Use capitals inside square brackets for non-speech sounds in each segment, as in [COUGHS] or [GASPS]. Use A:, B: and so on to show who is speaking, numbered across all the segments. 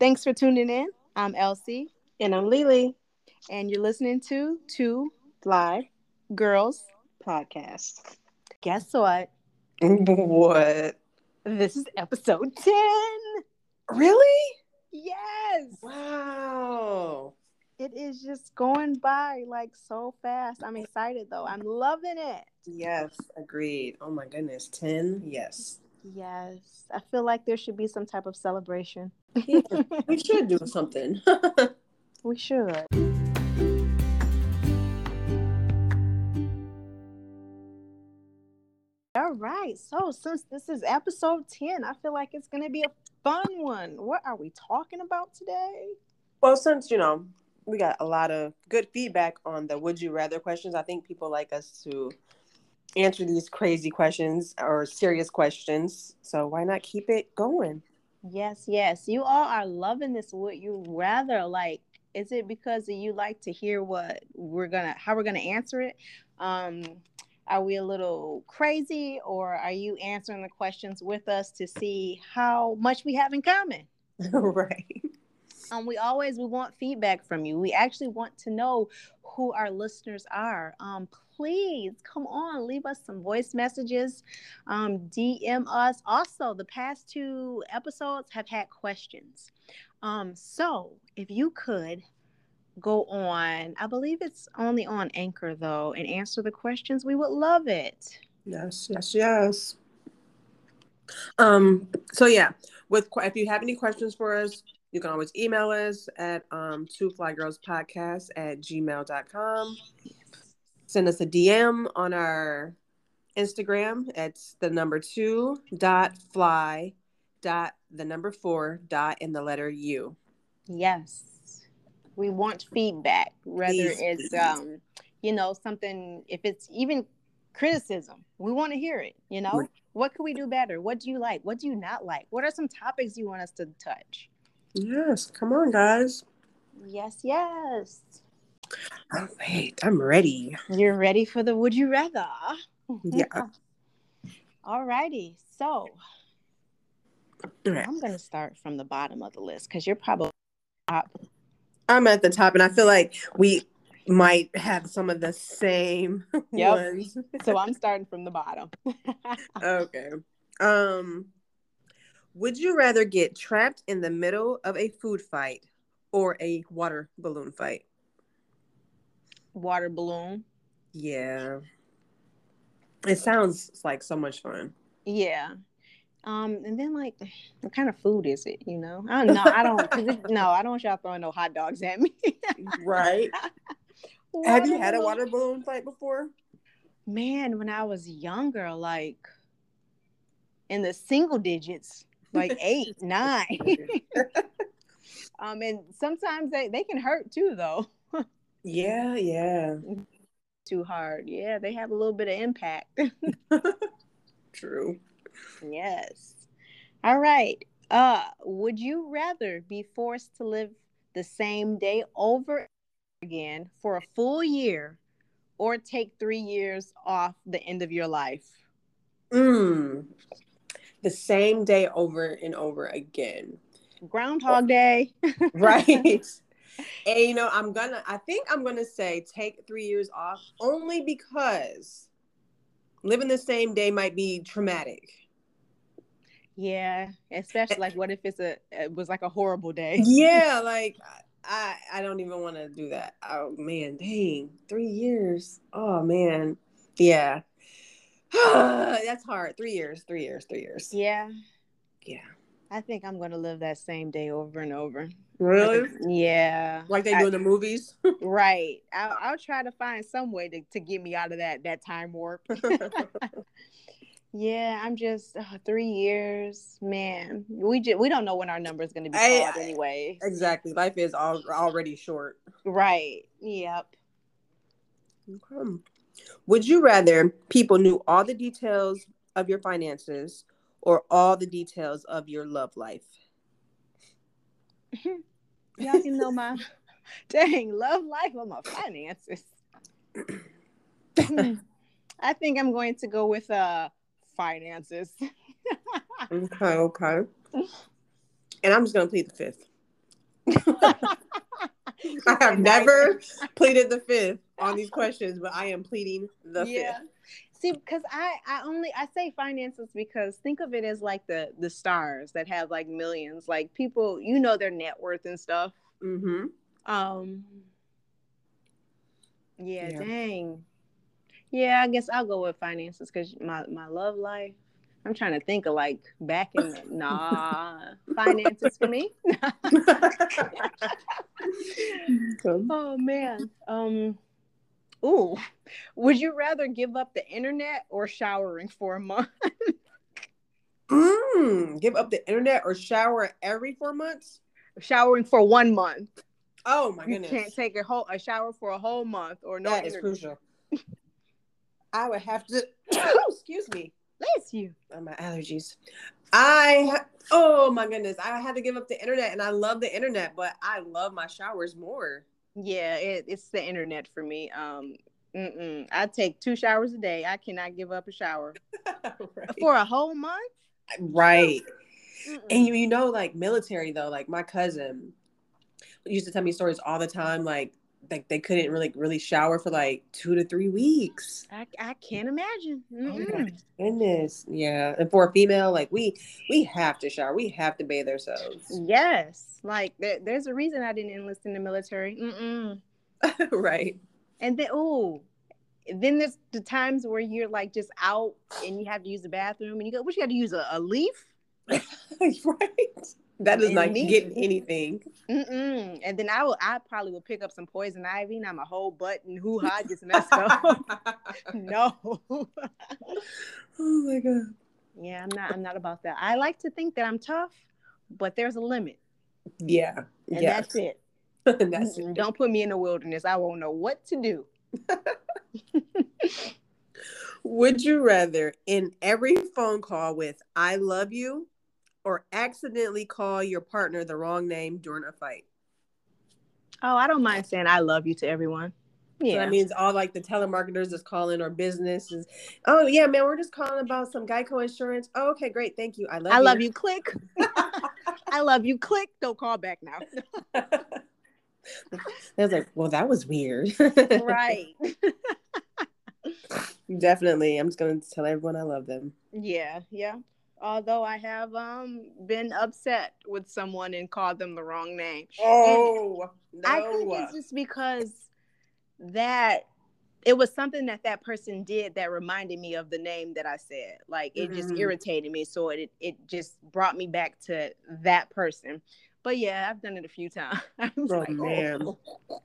A: Thanks for tuning in. I'm Elsie.
B: And I'm Lily.
A: And you're listening to Two
B: Fly
A: Girls
B: Podcast.
A: Guess what?
B: What?
A: This is episode 10.
B: Really?
A: Yes.
B: Wow.
A: It is just going by like so fast. I'm excited though. I'm loving it.
B: Yes, agreed. Oh my goodness. 10? Yes.
A: Yes. I feel like there should be some type of celebration.
B: Yeah, we [LAUGHS] should do something. [LAUGHS]
A: we should. All right. So, since this is episode 10, I feel like it's going to be a fun one. What are we talking about today?
B: well, since, you know, we got a lot of good feedback on the would you rather questions, I think people like us to answer these crazy questions or serious questions. So, why not keep it going?
A: Yes, yes. You all are loving this. Would you rather like is it because you like to hear what we're gonna how we're gonna answer it? Um are we a little crazy or are you answering the questions with us to see how much we have in common? [LAUGHS]
B: right.
A: Um, we always we want feedback from you. We actually want to know who our listeners are. Um, please come on, leave us some voice messages, um, DM us. Also, the past two episodes have had questions. Um, so if you could go on, I believe it's only on Anchor though, and answer the questions, we would love it.
B: Yes, yes, yes. Um, so yeah, with if you have any questions for us, you can always email us at um two fly girls podcast at gmail.com. Send us a DM on our Instagram. It's the number two dot fly dot the number four dot in the letter U.
A: Yes. We want feedback, whether
B: Please,
A: it's um, you know, something if it's even criticism, we want to hear it, you know?
B: Right.
A: What could we do better? What do you like? What do you not like? What are some topics you want us to touch?
B: Yes, come on, guys.
A: Yes, yes.
B: All right, I'm ready.
A: You're ready for the would you rather?
B: Yeah. [LAUGHS]
A: All righty. So
B: right.
A: I'm gonna start from the bottom of the list because you're probably top.
B: I'm at the top, and I feel like we might have some of the same
A: Yep. [LAUGHS]
B: ones.
A: so I'm starting from the bottom. [LAUGHS]
B: okay. Um, would you rather get trapped in the middle of a food fight or a water balloon fight?
A: Water balloon.
B: Yeah. It sounds like so much fun.
A: Yeah. Um, and then like, what kind of food is it? You know, I don't know. I don't. it, no, I don't want y'all throwing no hot dogs at me. [LAUGHS]
B: Right. Have you
A: Water
B: had a water balloon fight before?
A: Man, when I was younger, like in the single digits, like [LAUGHS] eight, nine. [LAUGHS] [LAUGHS] um, and sometimes they they can hurt too, though.
B: Yeah, yeah.
A: Too hard. Yeah, they have a little bit of impact.
B: True.
A: Yes. All right. Uh, would you rather be forced to live the same day over again for a full year or take 3 years off the end of your life?
B: Mm. The same day over and over again.
A: Groundhog Day. [LAUGHS]
B: right and you know i'm gonna i think i'm gonna say take three years off only because living the same day might be traumatic
A: Yeah, especially like what if it's a it was like a horrible day? [LAUGHS]
B: yeah [LAUGHS] like i i don't even want to do that oh man dang three years oh man yeah [SIGHS] that's hard three years three years three years
A: Yeah,
B: yeah
A: I think I'm going to live that same day over and over.
B: really [LAUGHS]
A: Yeah.
B: like they
A: I-
B: do in the movies [LAUGHS]
A: Right. I'll, I'll try to find some way to, to get me out of that that time warp. [LAUGHS] yeah, I'm just uh, three years, man. We just we don't know when our number is going to be
B: I-
A: called anyway.
B: exactly life is al- already short
A: Right. Yep.
B: Okay. Would you rather people knew all the details of your finances or all the details of your love life? [LAUGHS]
A: Y'all can know my [LAUGHS] dang love life or my finances. [CLEARS THROAT] [CLEARS THROAT] I think I'm going to go with uh finances. [LAUGHS]
B: Okay, okay. And I'm just gonna plead the fifth. I have [LAUGHS] never pleaded the fifth on these [LAUGHS] questions, but I am pleading the yeah. fifth.
A: See, because I, I only I say finances because think of it as like the the stars that have like millions, like people you know their net worth and stuff. Mm-hmm. Um. Yeah, yeah, dang. Yeah, I guess I'll go with finances because my my love life. I'm trying to think of like back in the, [LAUGHS] nah finances for me. [LAUGHS] oh man. Um ooh. Would you rather give up the internet or showering for a month?
B: mm, give up the internet or shower every four months?
A: Showering for one month.
B: Oh my goodness.
A: You can't take a whole a shower for a whole month or no.
B: That is crucial. I would have to [COUGHS] excuse me
A: Bless you.
B: Oh, my allergies. I oh my goodness, I had to give up the internet, and I love the internet, but I love my showers more.
A: Yeah, it, it's the internet for me. Um, mm-mm. I take two showers a day. I cannot give up a shower [LAUGHS] right. for a whole month.
B: Right. Mm-mm. And you, you know, like military though, like my cousin used to tell me stories all the time. Like like they couldn't really really shower for like two to three weeks.
A: I, I can't imagine.
B: Oh goodness, yeah. And for a female, like we we have to shower. We have to bathe ourselves.
A: Yes, like there, there's a reason I didn't enlist in the military. [LAUGHS]
B: right.
A: And then oh, then there's the times where you're like just out and you have to use the bathroom and you go, what you got to use a, a leaf? [LAUGHS]
B: right. That is not getting anything.
A: Mm-mm. And then I will, I probably will pick up some poison ivy, and I'm a whole butt and hoo ha gets [LAUGHS] messed up. [LAUGHS] no.
B: oh my god.
A: Yeah, I'm not. I'm not about that. I like to think that I'm tough, but there's a limit.
B: Yeah.
A: And yes. that's it. [LAUGHS] that's it. Don't put me in the wilderness. I won't know what to do.
B: Would you rather in every phone call with "I love you" or accidentally call your partner the wrong name during a fight?
A: Oh, I don't mind saying I love you to everyone.
B: Yeah. So that means all like the telemarketers is calling or businesses. Oh yeah, man, we're just calling about some Geico insurance. Oh, okay, great. Thank you. I love
A: I
B: you.
A: love you. Click. [LAUGHS] I love you. Click. Don't call back now. [LAUGHS] [LAUGHS]
B: I was like, well, that was weird.
A: right.
B: Definitely. I'm just gonna tell everyone I love them.
A: Yeah, yeah although I have um been upset with someone and called them the wrong name.
B: Oh, no.
A: I think it's just because that it was something that that person did that reminded me of the name that I said. Like it mm-hmm. just irritated me, so it it just brought me back to that person. But yeah, I've done it a few times. [LAUGHS] oh like, man. Oh.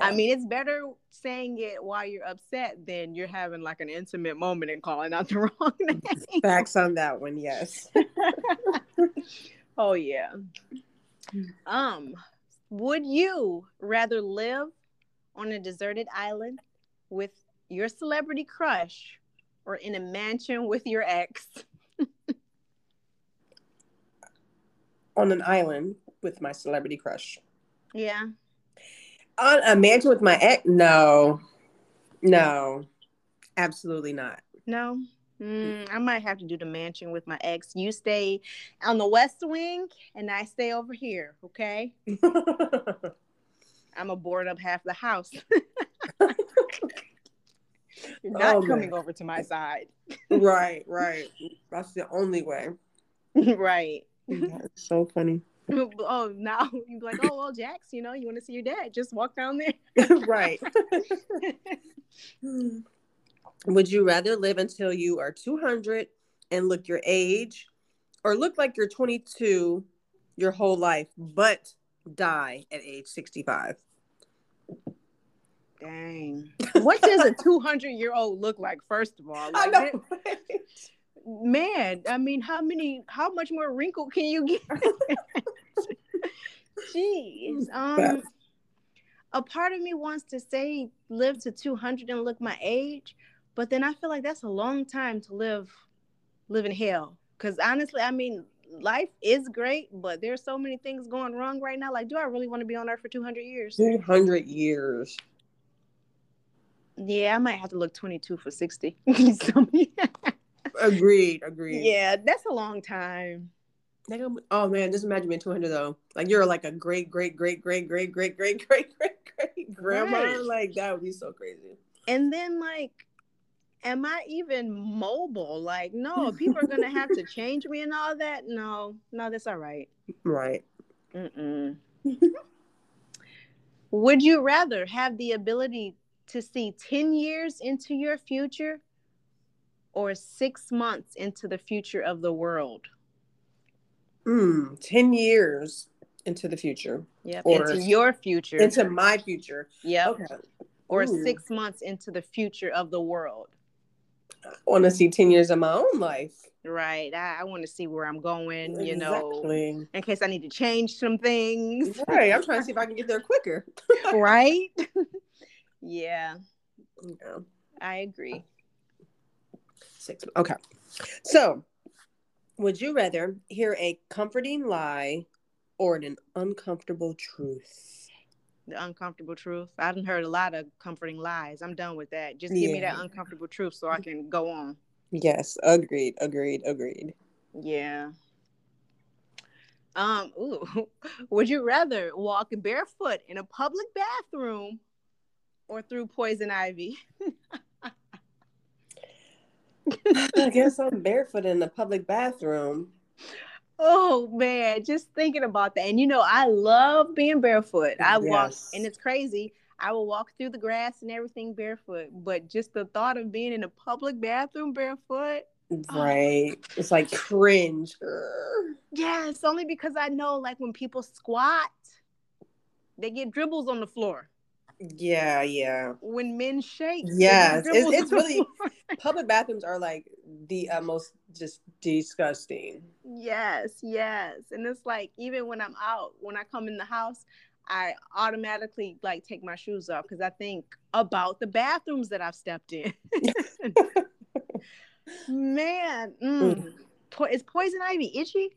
A: I mean, it's better saying it while you're upset than you're having like an intimate moment and calling out the [LAUGHS] wrong [LAUGHS] name.
B: Facts on that one, yes.
A: oh yeah. Um, would you rather live on a deserted island with your celebrity crush or in a mansion with your ex?
B: on an island with my celebrity crush.
A: Yeah.
B: On a mansion with my ex? No, no, absolutely not.
A: No, mm, I might have to do the mansion with my ex. You stay on the west wing, and I stay over here. Okay. [LAUGHS] I'm gonna board up half the house. [LAUGHS] You're not oh, coming over to my side.
B: right, [LAUGHS] right. That's the only way.
A: right.
B: That's so funny. [LAUGHS]
A: oh, now [LAUGHS] you're like, oh, well, Jax, you know, you want to see your dad? Just walk down there. [LAUGHS]
B: right. Would you rather live until you are 200 and look your age, or look like you're 22 your whole life, but die at age 65?
A: Dang. What does a 200 year old look like, first of all? Like, I know. Right? man, I mean, how many, how much more wrinkled can you get? Jeez. [LAUGHS] Um, a part of me wants to say live to 200 and look my age, but then I feel like that's a long time to live, live in hell. Because honestly, I mean, life is great, but there's so many things going wrong right now. Like, do I really want to be on earth for 200 years?
B: 200 years.
A: Yeah, I might have to look 22 for 60. [LAUGHS] [LAUGHS]
B: agreed, agreed.
A: Yeah, that's a long time.
B: Gonna, oh man, just imagine being 200 though. Like you're like a great, great, great, great, great, great, great, [LAUGHS] great, great, great grandma.
A: Right.
B: Like that would be so crazy.
A: And then like, am I even mobile? Like, no, [LAUGHS] people are gonna have to change me and all that. No, no, that's all right.
B: Right.
A: Mm-mm. [LAUGHS] Would you rather have the ability to see 10 years into your future or six months into the future of the world?
B: Mm, 10 years into the future.
A: Yep.
B: Or-
A: into your future.
B: Into my future.
A: yep.
B: Okay.
A: Or
B: Ooh.
A: six months into the future of the world.
B: I want to see 10 years of my own life.
A: Right. I, I want to see where I'm going, you know, in case I need to change some things.
B: Right. I'm trying to [LAUGHS] see if I can get there quicker.
A: right? [LAUGHS] yeah,
B: Yeah.
A: I agree.
B: Six. Okay. So, would you rather hear a comforting lie or an uncomfortable truth?
A: The uncomfortable truth. I haven't heard a lot of comforting lies. I'm done with that. Just give me that uncomfortable truth so I can go on.
B: Yes. Agreed. Agreed. Agreed.
A: Yeah. Um, ooh. [LAUGHS] Would you rather walk barefoot in a public bathroom or through poison ivy? [LAUGHS] [LAUGHS]
B: I guess I'm barefoot in the public bathroom.
A: Oh man, just thinking about that. And you know, I love being barefoot. I walk and it's crazy. I will walk through the grass and everything barefoot, but just the thought of being in a public bathroom barefoot, ah.
B: Right. It's like cringe.
A: Yes, only because I know like when people squat, they get dribbles on the floor.
B: Yeah, yeah.
A: When men shake,
B: Yes, [LAUGHS] it's- it's really- [LAUGHS] Public bathrooms are like the uh, most just disgusting.
A: Yes, yes. And it's like even when I'm out, when I come in the house, I automatically like take my shoes off because I think about the bathrooms that I've stepped in. [LAUGHS] Man, mm. Po- is poison ivy itchy?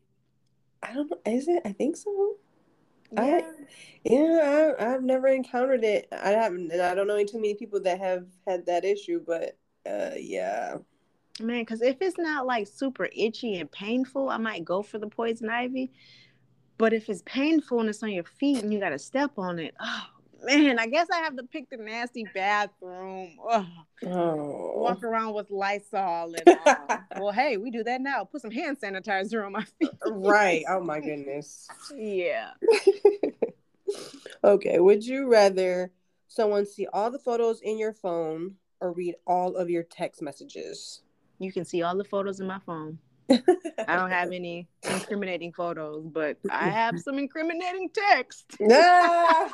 B: I don't know. Is it? I think so.
A: Yeah.
B: I- Yeah, I, I've never encountered it. I haven't, and I don't know any too many people that have had that issue. But uh, yeah,
A: Man, because if it's not like super itchy and painful, I might go for the poison ivy. But if it's painful and it's on your feet and you got to step on it, oh man, I guess I have to pick the nasty bathroom.
B: Oh,
A: walk around with Lysol and [LAUGHS] well, hey, we do that now. Put some hand sanitizer on my [LAUGHS] feet.
B: right. Oh my goodness.
A: Yeah. [LAUGHS]
B: okay. Would you rather someone see all the photos in your phone or read all of your text messages?
A: You can see all the photos in my phone. I don't have [LAUGHS] any incriminating photos, but I have some incriminating text. [LAUGHS] [LAUGHS]
B: well,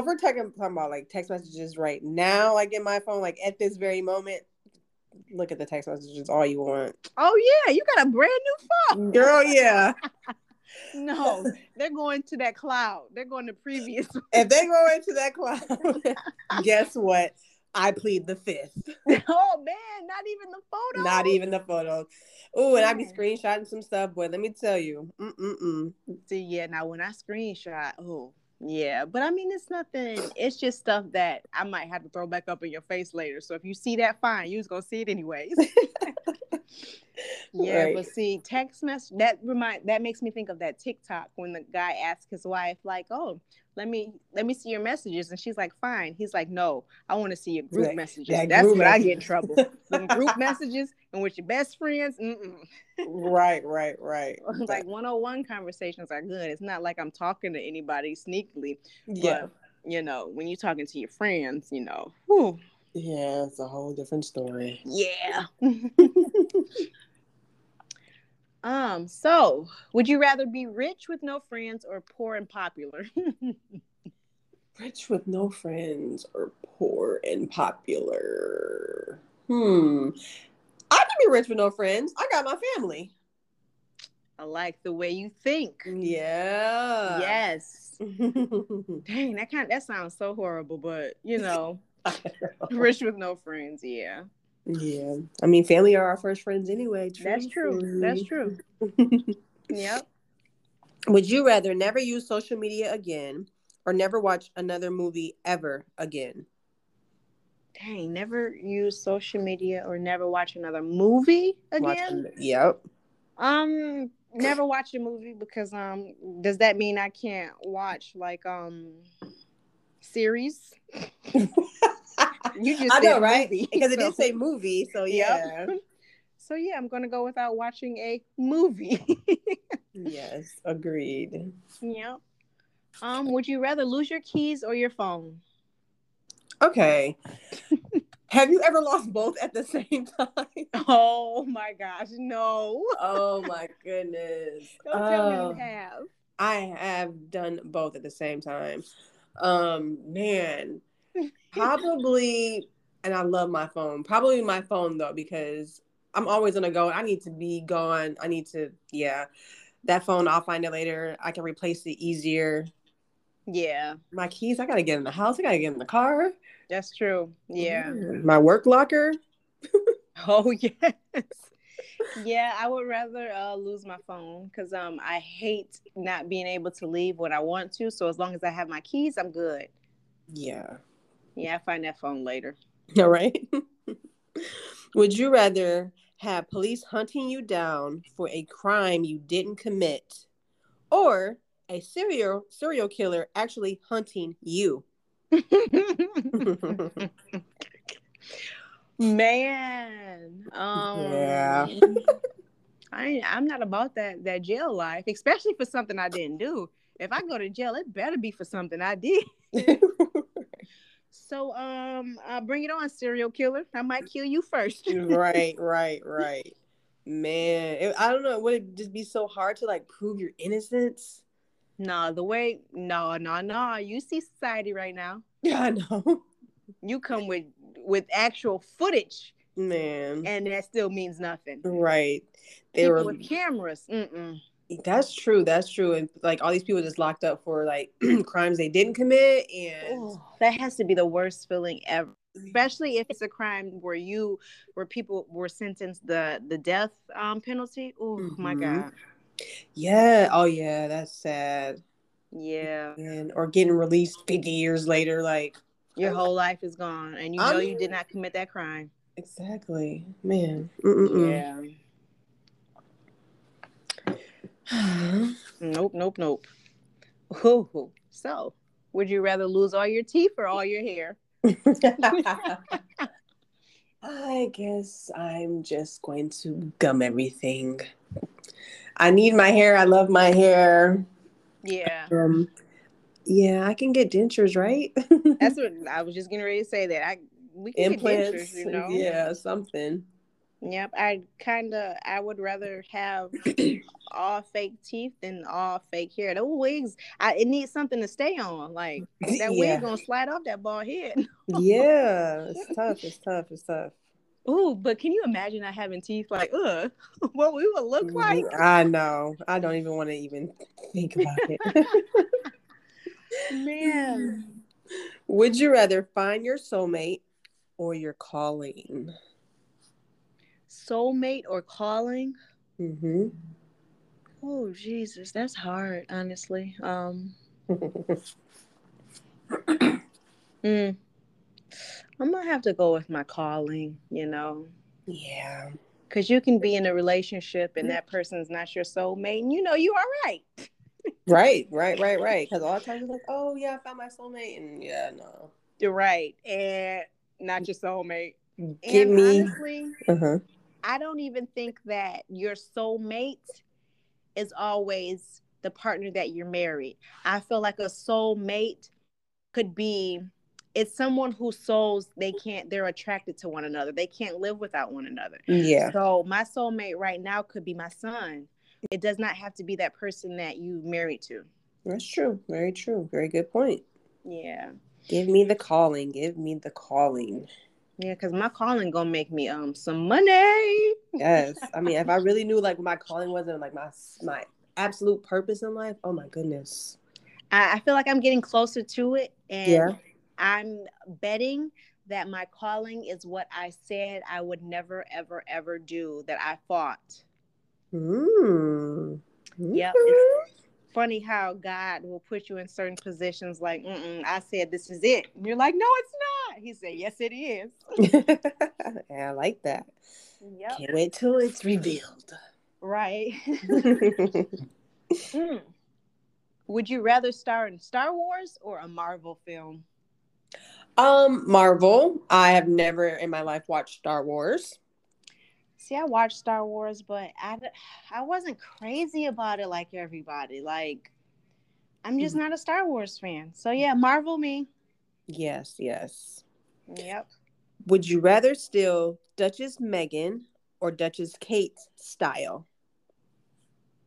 B: if we're talking, talking about like text messages right now, like in my phone, like at this very moment, look at the text messages all you want.
A: Oh yeah, you got a brand new phone.
B: Girl, yeah.
A: No, they're going to that cloud. They're going to previous.
B: if they go into that cloud, guess what? I plead the fifth. [LAUGHS]
A: oh man, not even the photo.
B: Not even the photos. Oh, and I be screenshotting some stuff, boy. let me tell you, mm-mm-mm.
A: See, yeah. Now when I screenshot, oh yeah, but I mean it's nothing. It's just stuff that I might have to throw back up in your face later. So if you see that, fine. You was gonna see it anyways. [LAUGHS] yeah,
B: Right.
A: but see, text message that remind that makes me think of that TikTok when the guy asked his wife, like, "Oh, let me let me see your messages," and she's like, "Fine." He's like, "No, I want to see your group messages.
B: that
A: That's
B: group
A: when I get in trouble. Them group messages and with your best friends, mm-mm.
B: right, right, right. [LAUGHS]
A: like one-on-one conversations are good. It's not like I'm talking to anybody sneakily,
B: yeah.
A: but you know, when you're talking to your friends, you know, whew,
B: Yeah, it's a whole different story.
A: yeah. [LAUGHS] [LAUGHS] um, so would you rather be rich with no friends or poor and popular? [LAUGHS]
B: Rich with no friends or poor and popular. Hmm. I can be rich with no friends. I got my family.
A: I like the way you think.
B: Yeah.
A: Yes. [LAUGHS] Dang, that kind that sounds so horrible, but you know, rich with no friends, yeah.
B: Yeah. I mean, family are our first friends anyway.
A: That's true. That's true. [LAUGHS] Yep.
B: Would you rather never use social media again or never watch another movie ever again?
A: Dang, never use social media or never watch another movie again.
B: Watching, yep.
A: Um, never watch a movie because um, does that mean I can't watch like um series? [LAUGHS] [LAUGHS]
B: you just I know, right? Because so. it did say movie, so [LAUGHS] yeah. Yep.
A: So yeah, I'm gonna go without watching a movie. [LAUGHS]
B: yes, agreed.
A: Yep. Um, would you rather lose your keys or your phone?
B: Okay. Have you ever lost both at the same time?
A: Oh my gosh, no.
B: oh my goodness.
A: Don't tell me you oh. have.
B: I have done both at the same time. Um, man, probably, and I love my phone. Probably my phone though, because I'm always gonna go. I need to be gone. I need to, yeah. That phone, I'll find it later. I can replace it easier.
A: Yeah.
B: My keys, I gotta get in the house. I gotta get in the car.
A: That's true. Yeah.
B: My work locker. [LAUGHS]
A: oh yes. yeah, I would rather uh, lose my phone because um I hate not being able to leave when I want to. So as long as I have my keys, I'm good.
B: Yeah.
A: Yeah, I find that phone later. [LAUGHS]
B: All right. [LAUGHS] would you rather have police hunting you down for a crime you didn't commit, or a serial serial killer actually hunting you? [LAUGHS]
A: Man, um,
B: yeah.
A: I I'm not about that that jail life, especially for something I didn't do. If I go to jail, it better be for something I did. So um, uh, bring it on, serial killer. I might kill you first. [LAUGHS]
B: right, right, right. Man, it, I don't know. Would it just be so hard to like prove your innocence?
A: No, the way no, no, no. You see society right now. [LAUGHS]
B: Yeah, I know.
A: You come with with actual footage,
B: man,
A: and that still means nothing.
B: Right.
A: They people were with cameras. Mm-mm.
B: That's true. That's true. And like all these people just locked up for like [CLEARS THROAT] crimes they didn't commit, and
A: oh, that has to be the worst feeling ever. Especially if it's a crime where you, where people were sentenced the the death um, penalty. Oh mm-hmm. my god.
B: Yeah. Oh, yeah. That's sad.
A: Yeah.
B: And or getting released 50 years later, like
A: your whole life is gone, and you know I'm... you did not commit that crime.
B: Exactly, man. Mm-mm-mm.
A: Yeah. Nope, nope, nope. Ooh. So, would you rather lose all your teeth or all your hair? [LAUGHS]
B: I guess I'm just going to gum everything. I need my hair. I love my hair.
A: Yeah.
B: Um, yeah, I can get dentures, right?
A: That's what [LAUGHS] I was just getting ready to say. That I we can
B: implants,
A: get dentures, you know.
B: Yeah, something.
A: Yep, I kind of I would rather have [CLEARS THROAT] all fake teeth than all fake hair. The wigs, I it needs something to stay on. Like that yeah. wig gonna slide off that bald head.
B: yeah, it's [LAUGHS] tough. It's tough. It's tough.
A: Ooh, but can you imagine not having teeth? Like, ugh, [LAUGHS] what we would look mm, like?
B: I know. I don't even want to even think about it. [LAUGHS]
A: Man.
B: Would you rather find your soulmate or your calling?
A: Soulmate or calling?
B: Mm-hmm.
A: Oh Jesus, that's hard, honestly. Um [LAUGHS] mm. I'm gonna have to go with my calling, you know.
B: Yeah.
A: Cause you can be in a relationship and that person's not your soulmate, and you know you are right. [LAUGHS]
B: right, right, right, right. Because a lot of times you're like, oh yeah, I found my soulmate, and yeah, no.
A: You're right, and not your soulmate.
B: Give
A: and
B: me.
A: Honestly, uh-huh. I don't even think that your soulmate is always the partner that you're married. I feel like a soulmate could be it's someone whose souls they can't they're attracted to one another. They can't live without one another.
B: Yeah.
A: So my soulmate right now could be my son. It does not have to be that person that you married to.
B: That's true. Very true. Very good point.
A: Yeah.
B: Give me the calling. Give me the calling
A: yeah because my calling gonna make me um some money
B: yes i mean if i [LAUGHS] really knew like my calling wasn't like my my absolute purpose in life oh my goodness
A: I, I feel like i'm getting closer to it and
B: yeah
A: I'm betting that my calling is what I said I would never, ever, ever do, that I fought.
B: Mm.
A: Yep. It's, funny how God will put you in certain positions. Like, Mm-mm, I said this is it. And you're like, no, it's not. He said, yes, it is. [LAUGHS]
B: yeah, I like that.
A: Yep.
B: Can't wait till it's revealed.
A: Right. [LAUGHS] [LAUGHS] Mm. Would you rather star in Star Wars or a Marvel film?
B: um, Marvel. I have never in my life watched Star Wars.
A: See, I watched Star Wars, but I, I wasn't crazy about it like everybody. Like, I'm just not a Star Wars fan. So, yeah, Marvel me.
B: Yes, yes.
A: Yep.
B: Would you rather still Duchess Meghan or Duchess Kate's style?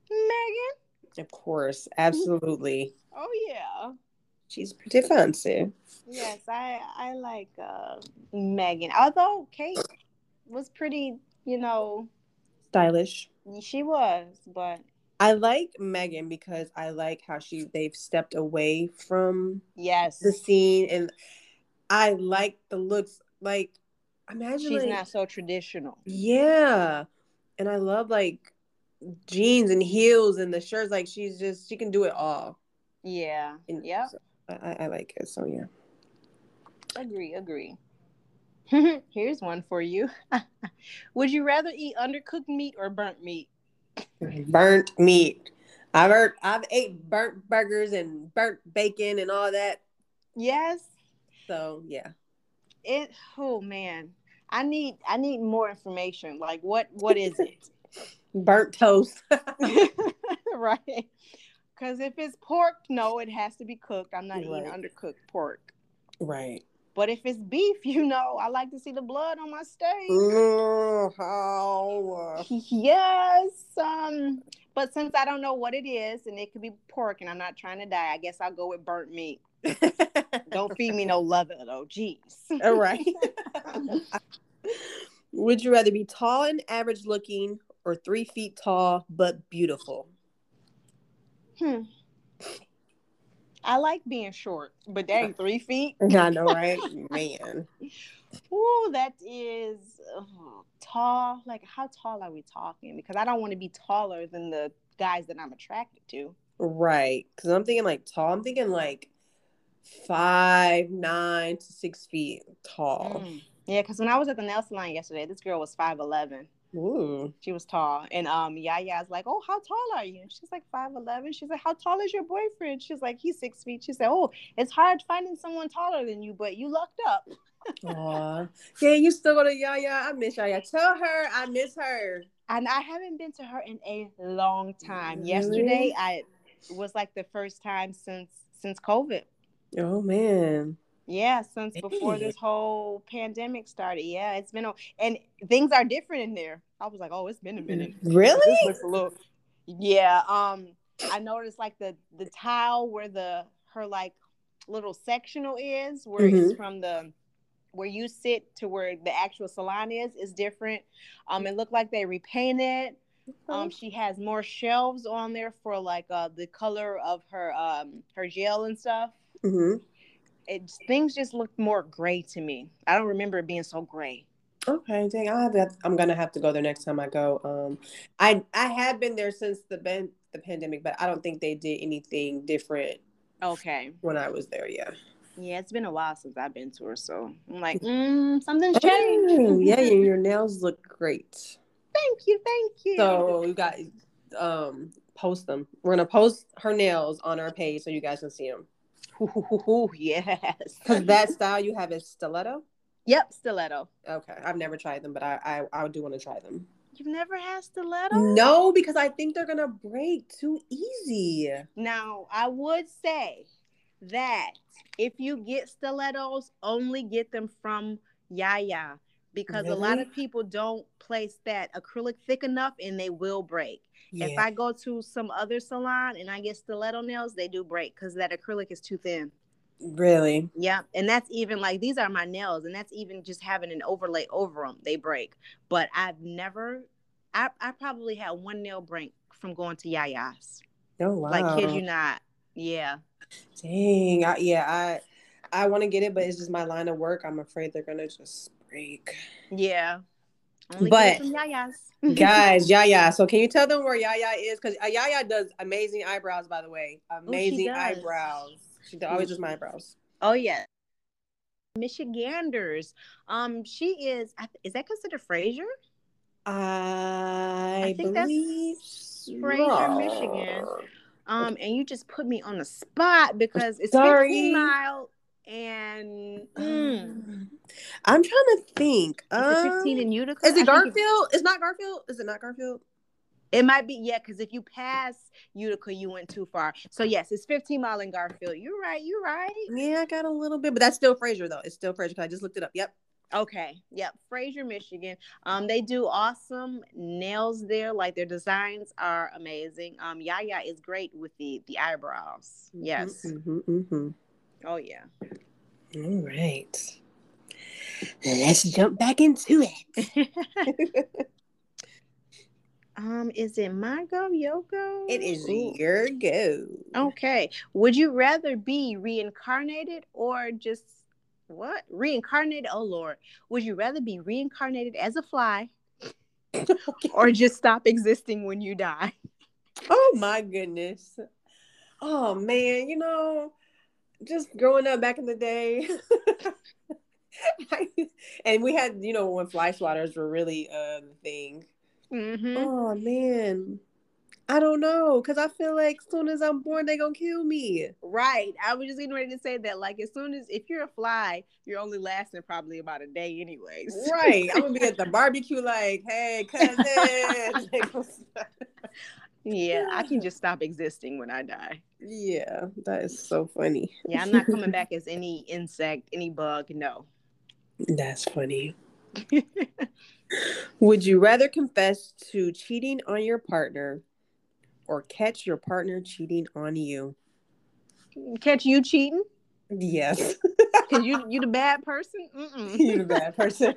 A: Meghan?
B: Of course, absolutely.
A: Oh, yeah.
B: She's pretty fancy.
A: Yes, I I like uh, Meghan. Although Kate was pretty, you know,
B: Stylish.
A: she was, but
B: I like Meghan because I like how she they've stepped away from
A: yes,
B: the scene and I like the looks like imagine
A: she's
B: like,
A: not so traditional.
B: yeah. And I love like jeans and heels and the shirts like she's just she can do it all.
A: Yeah.
B: And
A: Yep.
B: so I- I like it. So yeah.
A: Agree, agree. [LAUGHS] Here's one for you. [LAUGHS] Would you rather eat undercooked meat or burnt meat?
B: Burnt meat. I've heard, I've ate burnt burgers and burnt bacon and all that.
A: Yes.
B: So yeah.
A: It oh man. I need I need more information. Like what what is it? [LAUGHS]
B: Burnt toast.
A: right. Because if it's pork, no, it has to be cooked. I'm not eating undercooked pork.
B: right.
A: But if it's beef, [LAUGHS] you know, I like to see the blood on my steak.
B: Mm, how? [LAUGHS]
A: yes. Um, but since I don't know what it is, and it could be pork, and I'm not trying to die, I guess I'll go with burnt meat. [LAUGHS] Don't feed me no leather though. Jeez.
B: All right. Would you rather be tall and average looking or three feet tall but beautiful?
A: Hmm. I like being short, but dang, three feet. [LAUGHS]
B: I know, right? Man. [LAUGHS]
A: Ooh, that is oh, tall. Like, how tall are we talking? Because I don't want to be taller than the guys that I'm attracted to.
B: Right. Because I'm thinking like tall. I'm thinking like five, nine to six feet tall.
A: Mm. Yeah, because when I was at the nail salon yesterday, this girl was five eleven.
B: Ooh.
A: She was tall, and um, Yaya's like, "Oh, how tall are you?" And she's like five eleven. She's like, "How tall is your boyfriend?" She's like, "He's six feet." She said, "Oh, it's hard finding someone taller than you, but you lucked up." [LAUGHS]
B: Aw. Yeah, you still go to Yaya. I miss Yaya. Tell her I miss her.
A: And I haven't been to her in a long time.
B: Really?
A: Yesterday, I was like the first time since since COVID.
B: Oh man.
A: Yeah, since before this whole pandemic started. Yeah, it's been a and things are different in there. I was like, oh, it's been a minute.
B: Really?
A: This looks a little. Yeah. Um, I noticed like the the tile where the her like little sectional is, where it's
B: Mhm.
A: from the where you sit to where the actual salon is, is different. Um, it looked like they repainted. Um, she has more shelves on there for like uh the color of her um her gel and stuff.
B: hmm
A: It things just looked more gray to me. I don't remember it being so gray.
B: Okay, dang, I have that. I'm gonna have to go there next time I go. Um, I I have been there since the ben, the pandemic, but I don't think they did anything different
A: Okay.
B: when I was there. Yeah.
A: Yeah, it's been a while since I've been to her, so I'm like, [LAUGHS] mm, something's changed.
B: Yeah, your, your [LAUGHS] nails look great.
A: Thank you, thank you.
B: So you got um post them. We're gonna post her nails on our page so you guys can see them.
A: Ooh, yes.
B: Cause that style you have is stiletto.
A: Yep, stiletto.
B: Okay, I've never tried them, but I I, I do want to try them.
A: You've never had stiletto?
B: No, because I think they're gonna break too easy.
A: Now, I would say that if you get stilettos, only get them from Yaya because a lot of people don't place that acrylic thick enough and they will break. If I go to some other salon and I get stiletto nails, they do break because that acrylic is too thin.
B: really.
A: Yeah, and that's even like these are my nails, and that's even just having an overlay over them, they break. But I've never, I, I probably had one nail break from going to Yaya's.
B: Oh wow.
A: Like, kid you not. Yeah.
B: Dang. I, yeah, I I want to get it, but it's just my line of work. I'm afraid they're gonna just break.
A: Yeah. Only
B: But-
A: get some yayas. [LAUGHS]
B: Guys, Yaya. So can you tell them where Yaya is? Because Yaya does amazing eyebrows, by the way. Amazing
A: does.
B: eyebrows. She always does my eyebrows.
A: Oh yeah. Michiganders. Um, she is. Is that considered Fraser?
B: I,
A: think that's Fraser, Michigan. Um, and you just put me on the spot because it's
B: Sorry.
A: 15 mile and mm,
B: I'm trying to think.
A: is it 15
B: Um,
A: in Utica?
B: is it Garfield? It's not Garfield. Is it not Garfield?
A: It might be, yeah, because if you pass Utica, you went too far. So yes, it's 15 mile in Garfield. You're right. You're right.
B: Yeah, I got a little bit, but that's still Fraser though. It's still Fraser. 'cause I just looked it up. Yep.
A: Okay. Yep. Fraser, Michigan. Um, they do awesome nails there. Like their designs are amazing. Um, Yaya is great with the the eyebrows. Yes.
B: Mm-hmm, mm-hmm.
A: Oh yeah.
B: All right. Let's jump back into it. [LAUGHS]
A: um, is it my go, Yoko?
B: it is
A: Ooh.
B: your go.
A: Okay. Would you rather be reincarnated or just what? Reincarnated? Oh Lord. Would you rather be reincarnated as a fly [LAUGHS] or just stop existing when you die?
B: Oh my goodness. Oh man, you know, just growing up back in the day. [LAUGHS] and we had, you know, when fly swatters were really uh the thing.
A: Mm-hmm.
B: Oh man. I don't know, because I feel like as soon as I'm born, they gonna kill me.
A: Right. I was just getting ready to say that. Like, as soon as if you're a fly, you're only lasting probably about a day, anyways.
B: Right. I'm gonna be at the [LAUGHS] barbecue like, hey, cousin. [LAUGHS]
A: yeah, I can [LAUGHS] just stop existing when I die.
B: yeah, that is so funny.
A: Yeah, I'm not coming [LAUGHS] back as any insect, any bug. No.
B: That's funny. [LAUGHS] Would you rather confess to cheating on your partner or catch your partner cheating on you?
A: Catch you cheating?
B: Yes.
A: Cause you you the bad person. Mm-mm.
B: You're the bad person.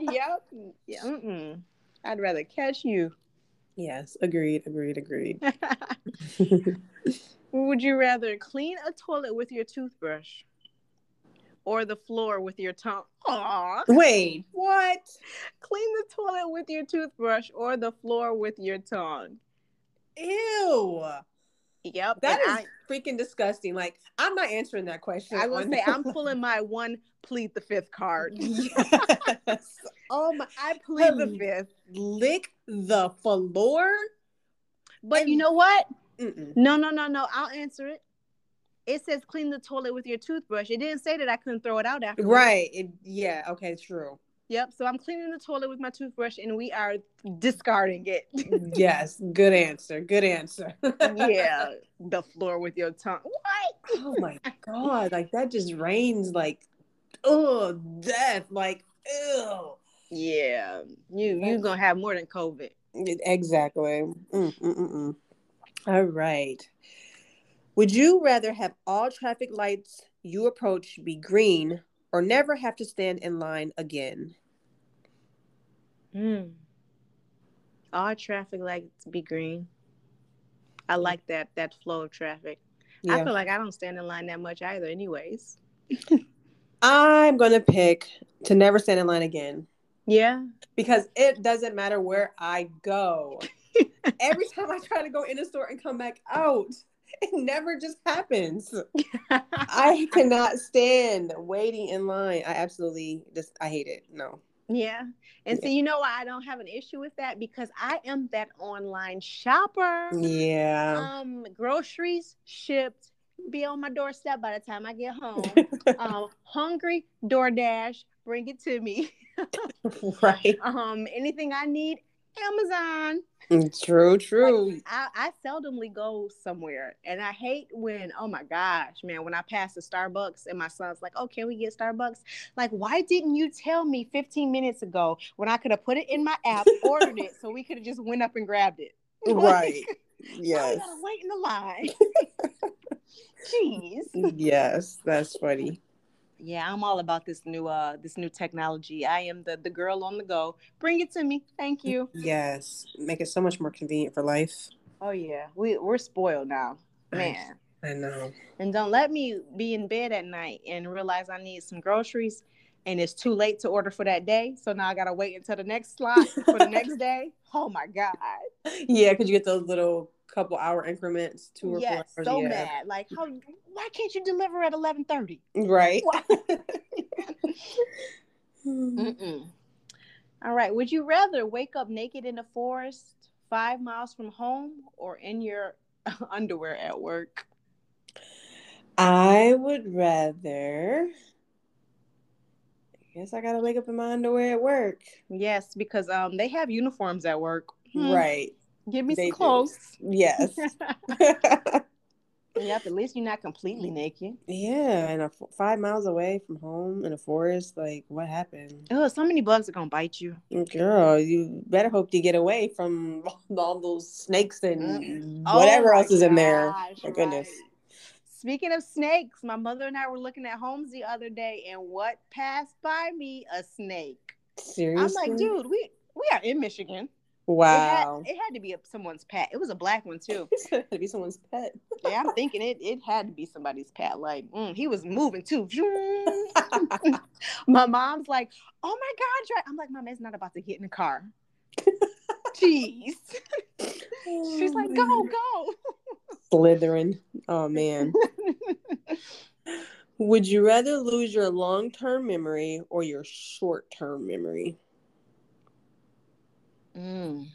A: yep. Yeah. Mm-mm. I'd rather catch you.
B: Yes, agreed, agreed, agreed. [LAUGHS]
A: Would you rather clean a toilet with your toothbrush or the floor with your tongue? Aw.
B: Wait, what?
A: Clean the toilet with your toothbrush or the floor with your tongue.
B: Ew.
A: Yep.
B: That
A: and
B: is freaking disgusting. Like, I'm not answering that question.
A: I, I gonna say I'm pulling [LAUGHS] my one plead the fifth card. [LAUGHS]
B: yes. Oh my
A: I [LAUGHS] plead the fifth.
B: lick the floor.
A: But you know what?
B: Mm-mm.
A: No, no, no, no. I'll answer it. It says clean the toilet with your toothbrush. It didn't say that I couldn't throw it out after.
B: Right. It, yeah. Okay. True.
A: Yep. So I'm cleaning the toilet with my toothbrush and we are discarding it. [LAUGHS]
B: yes. Good answer. Good answer.
A: yeah. [LAUGHS] The floor with your tongue. What?
B: oh my god! Like that just rains like, oh, death. Like, ew.
A: Yeah. You you're gonna have more than COVID.
B: Exactly. Mm, mm, mm, mm. All right. Would you rather have all traffic lights you approach be green or never have to stand in line again?
A: Mm. All traffic lights be green. I like that that flow of traffic. I feel like I don't stand in line that much either, anyways. [LAUGHS]
B: I'm gonna pick to never stand in line again
A: Yeah.
B: because it doesn't matter where I go. [LAUGHS] Every time I try to go in a store and come back out, it never just happens. [LAUGHS] I cannot stand waiting in line. I absolutely just I hate it. No.
A: yeah. And so you know why I don't have an issue with that? Because I am that online shopper.
B: Yeah.
A: Um, groceries shipped, be on my doorstep by the time I get home. [LAUGHS] um, hungry, DoorDash, bring it to me. [LAUGHS]
B: right.
A: Um, anything I need, Amazon.
B: True, true.
A: I, I seldomly go somewhere and I hate when, oh my gosh, man, when I pass the Starbucks and my son's like, oh, can we get Starbucks? Like, why didn't you tell me 15 minutes ago when I could have put it in my app, ordered it, so we could have just went up and grabbed it? [LAUGHS]
B: right. Yes.
A: you gotta wait in the line. [LAUGHS] Jeez.
B: yes, that's funny.
A: Yeah, I'm all about this new uh this new technology. I am the the girl on the go. Bring it to me. Thank you.
B: Yes. Make it so much more convenient for life.
A: Oh yeah. We we're spoiled now. Man.
B: I know.
A: And don't let me be in bed at night and realize I need some groceries and it's too late to order for that day. So now I gotta wait until the next slot for the next [LAUGHS] day. Oh my god.
B: Yeah, because you get those little couple hour increments, two or
A: yes,
B: four.
A: so
B: yeah.
A: mad. Like how why can't you deliver at eleven thirty?
B: Right. [LAUGHS]
A: All right. Would you rather wake up naked in the forest five miles from home or in your [LAUGHS] underwear at work?
B: I would rather. I guess I gotta wake up in my underwear at work.
A: Yes, because um they have uniforms at work. Hmm.
B: Right.
A: Give me
B: They
A: some
B: do.
A: clothes.
B: Yes. [LAUGHS] [LAUGHS]
A: yep. At least you're not completely naked.
B: yeah, and a f- five miles away from home in a forest, like what happened?
A: Oh, so many bugs are gonna bite you.
B: Girl, you better hope you get away from [LAUGHS] all those snakes and
A: Mm.
B: whatever
A: Oh
B: else is in there.
A: gosh,
B: My goodness.
A: Speaking of snakes, my mother and I were looking at homes the other day, and what passed by me? A snake.
B: Seriously?
A: I'm like, dude, we we are in Michigan.
B: Wow.
A: It had, it had to be a, someone's pet. It was a black one too. [LAUGHS]
B: It's gonna be someone's pet.
A: Yeah, I'm thinking it. It had to be somebody's pet. Like mm, he was moving too. [LAUGHS] my mom's like, "Oh my god!" Dre-" I'm like, "Mom, it's not about to get in the car." [LAUGHS] Jeez. She's like, "Go, go."
B: Slithering. Oh man. Would you rather lose your long term memory or your short term memory?
A: Mm.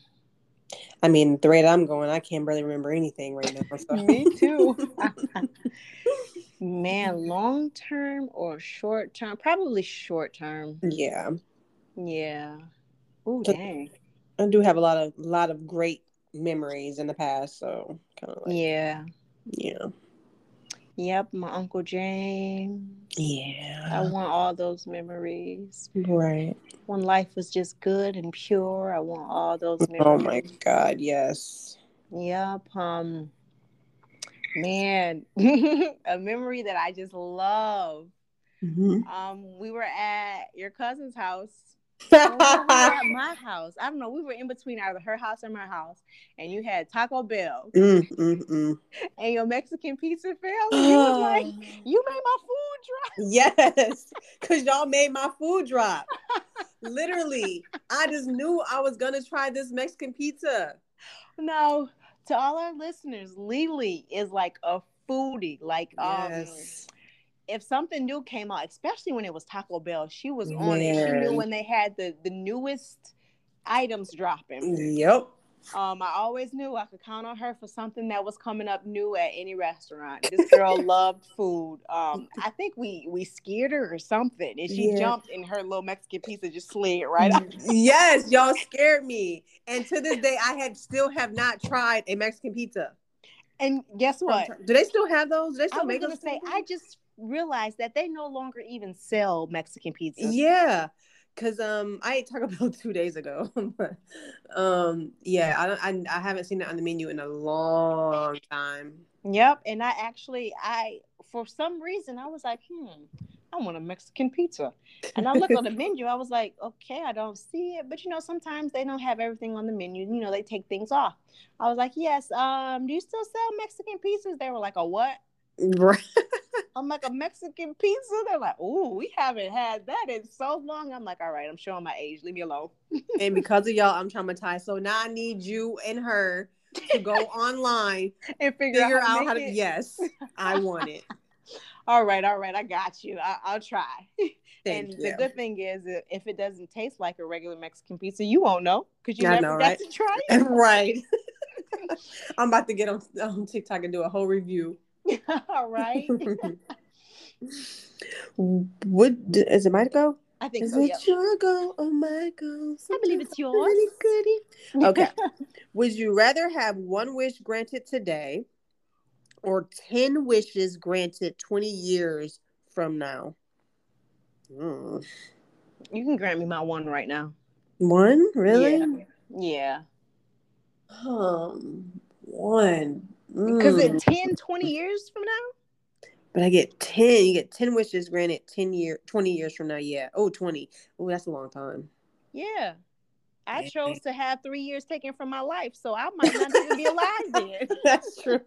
B: I mean, the rate I'm going, I can't barely remember anything right now. So.
A: Me too. [LAUGHS] Man, long term or short term? Probably short term.
B: yeah,
A: Yeah. Oh dang.
B: I do have a lot of lot of great memories in the past, so kind of like
A: Yeah.
B: yeah,
A: Yep. My uncle James.
B: Yeah.
A: I want all those memories.
B: right.
A: When life was just good and pure, I want all those memories.
B: Oh my god, yes.
A: Yep. Um. Man, [LAUGHS] a memory that I just love.
B: Mhm.
A: Um, we were at your cousin's house. Or we were at [LAUGHS] my house. I don't know. We were in between either her house or my house, and you had Taco Bell
B: Mm, mm, mm.
A: and your Mexican pizza fell. And you was like, [GASPS] "You made my food drop."
B: Yes, because y'all made my food drop. [LAUGHS] Literally, I just knew I was gonna try this Mexican pizza.
A: No, to all our listeners, Lily is like a foodie. Like, um,
B: Yes.
A: If something new came out, especially when it was Taco Bell, she was on it. She knew when they had the the newest items dropping.
B: Yep.
A: Um, I always knew I could count on her for something that was coming up new at any restaurant. This girl [LAUGHS] loved food. Um, I think we we scared her or something, and she
B: Yeah.
A: jumped, and her little Mexican pizza just slid right up.
B: Yes, y'all [LAUGHS] scared me. And to this day, I had still have not tried a Mexican pizza.
A: And guess what?
B: Do they still have those? Do they still
A: I was
B: make
A: gonna say,
B: things?
A: I just realized that they no longer even sell Mexican pizza.
B: Yeah, cause um I ate Taco Bell [LAUGHS] two days ago, [LAUGHS] but um yeah I don't I, I haven't seen it on the menu in a long time.
A: Yep. And I actually, I for some reason, I was like, hmm, I want a Mexican pizza. And I looked on the [LAUGHS] menu. I was like, okay, I don't see it, but you know, sometimes they don't have everything on the menu. You know, they take things off. I was like, yes. Um, do you still sell Mexican pizzas? They were like, a what?
B: Right.
A: I'm like a Mexican pizza. They're like, oh, we haven't had that in so long. I'm like, all right, I'm showing my age. Leave me alone.
B: and [LAUGHS] because of y'all, I'm traumatized. So now I need you and her to go [LAUGHS] online,
A: And figure,
B: figure
A: out how,
B: out how to.
A: it.
B: Yes, I want it. [LAUGHS]
A: All right, all right, I got you. I, I'll try.
B: Thank
A: and
B: you.
A: the good thing is, if it doesn't taste like a regular Mexican pizza, you won't know because you
B: I
A: never
B: know,
A: got
B: right?
A: to try it.
B: right. I'm about to get on, on TikTok and do a whole review. [LAUGHS]
A: all right. [LAUGHS]
B: What is it? My go?
A: I think
B: Is
A: so.
B: it
A: Yeah.
B: your go or my go?
A: I believe it's yours.
B: Goody, goody. Okay. [LAUGHS] Would you rather have one wish granted today or 10 wishes granted 20 years from now? Hmm.
A: you can grant me my one right now.
B: One? Really?
A: Yeah.
B: Um, one.
A: Because
B: Mm.
A: in 10, 20 years from now,
B: But I get 10. You get 10 wishes granted 10 year, 20 years from now. Yeah. Oh, 20. Oh, that's a long time.
A: yeah. I
B: Yeah.
A: chose to have three years taken from my life, so I might not even be alive then. [LAUGHS]
B: that's true.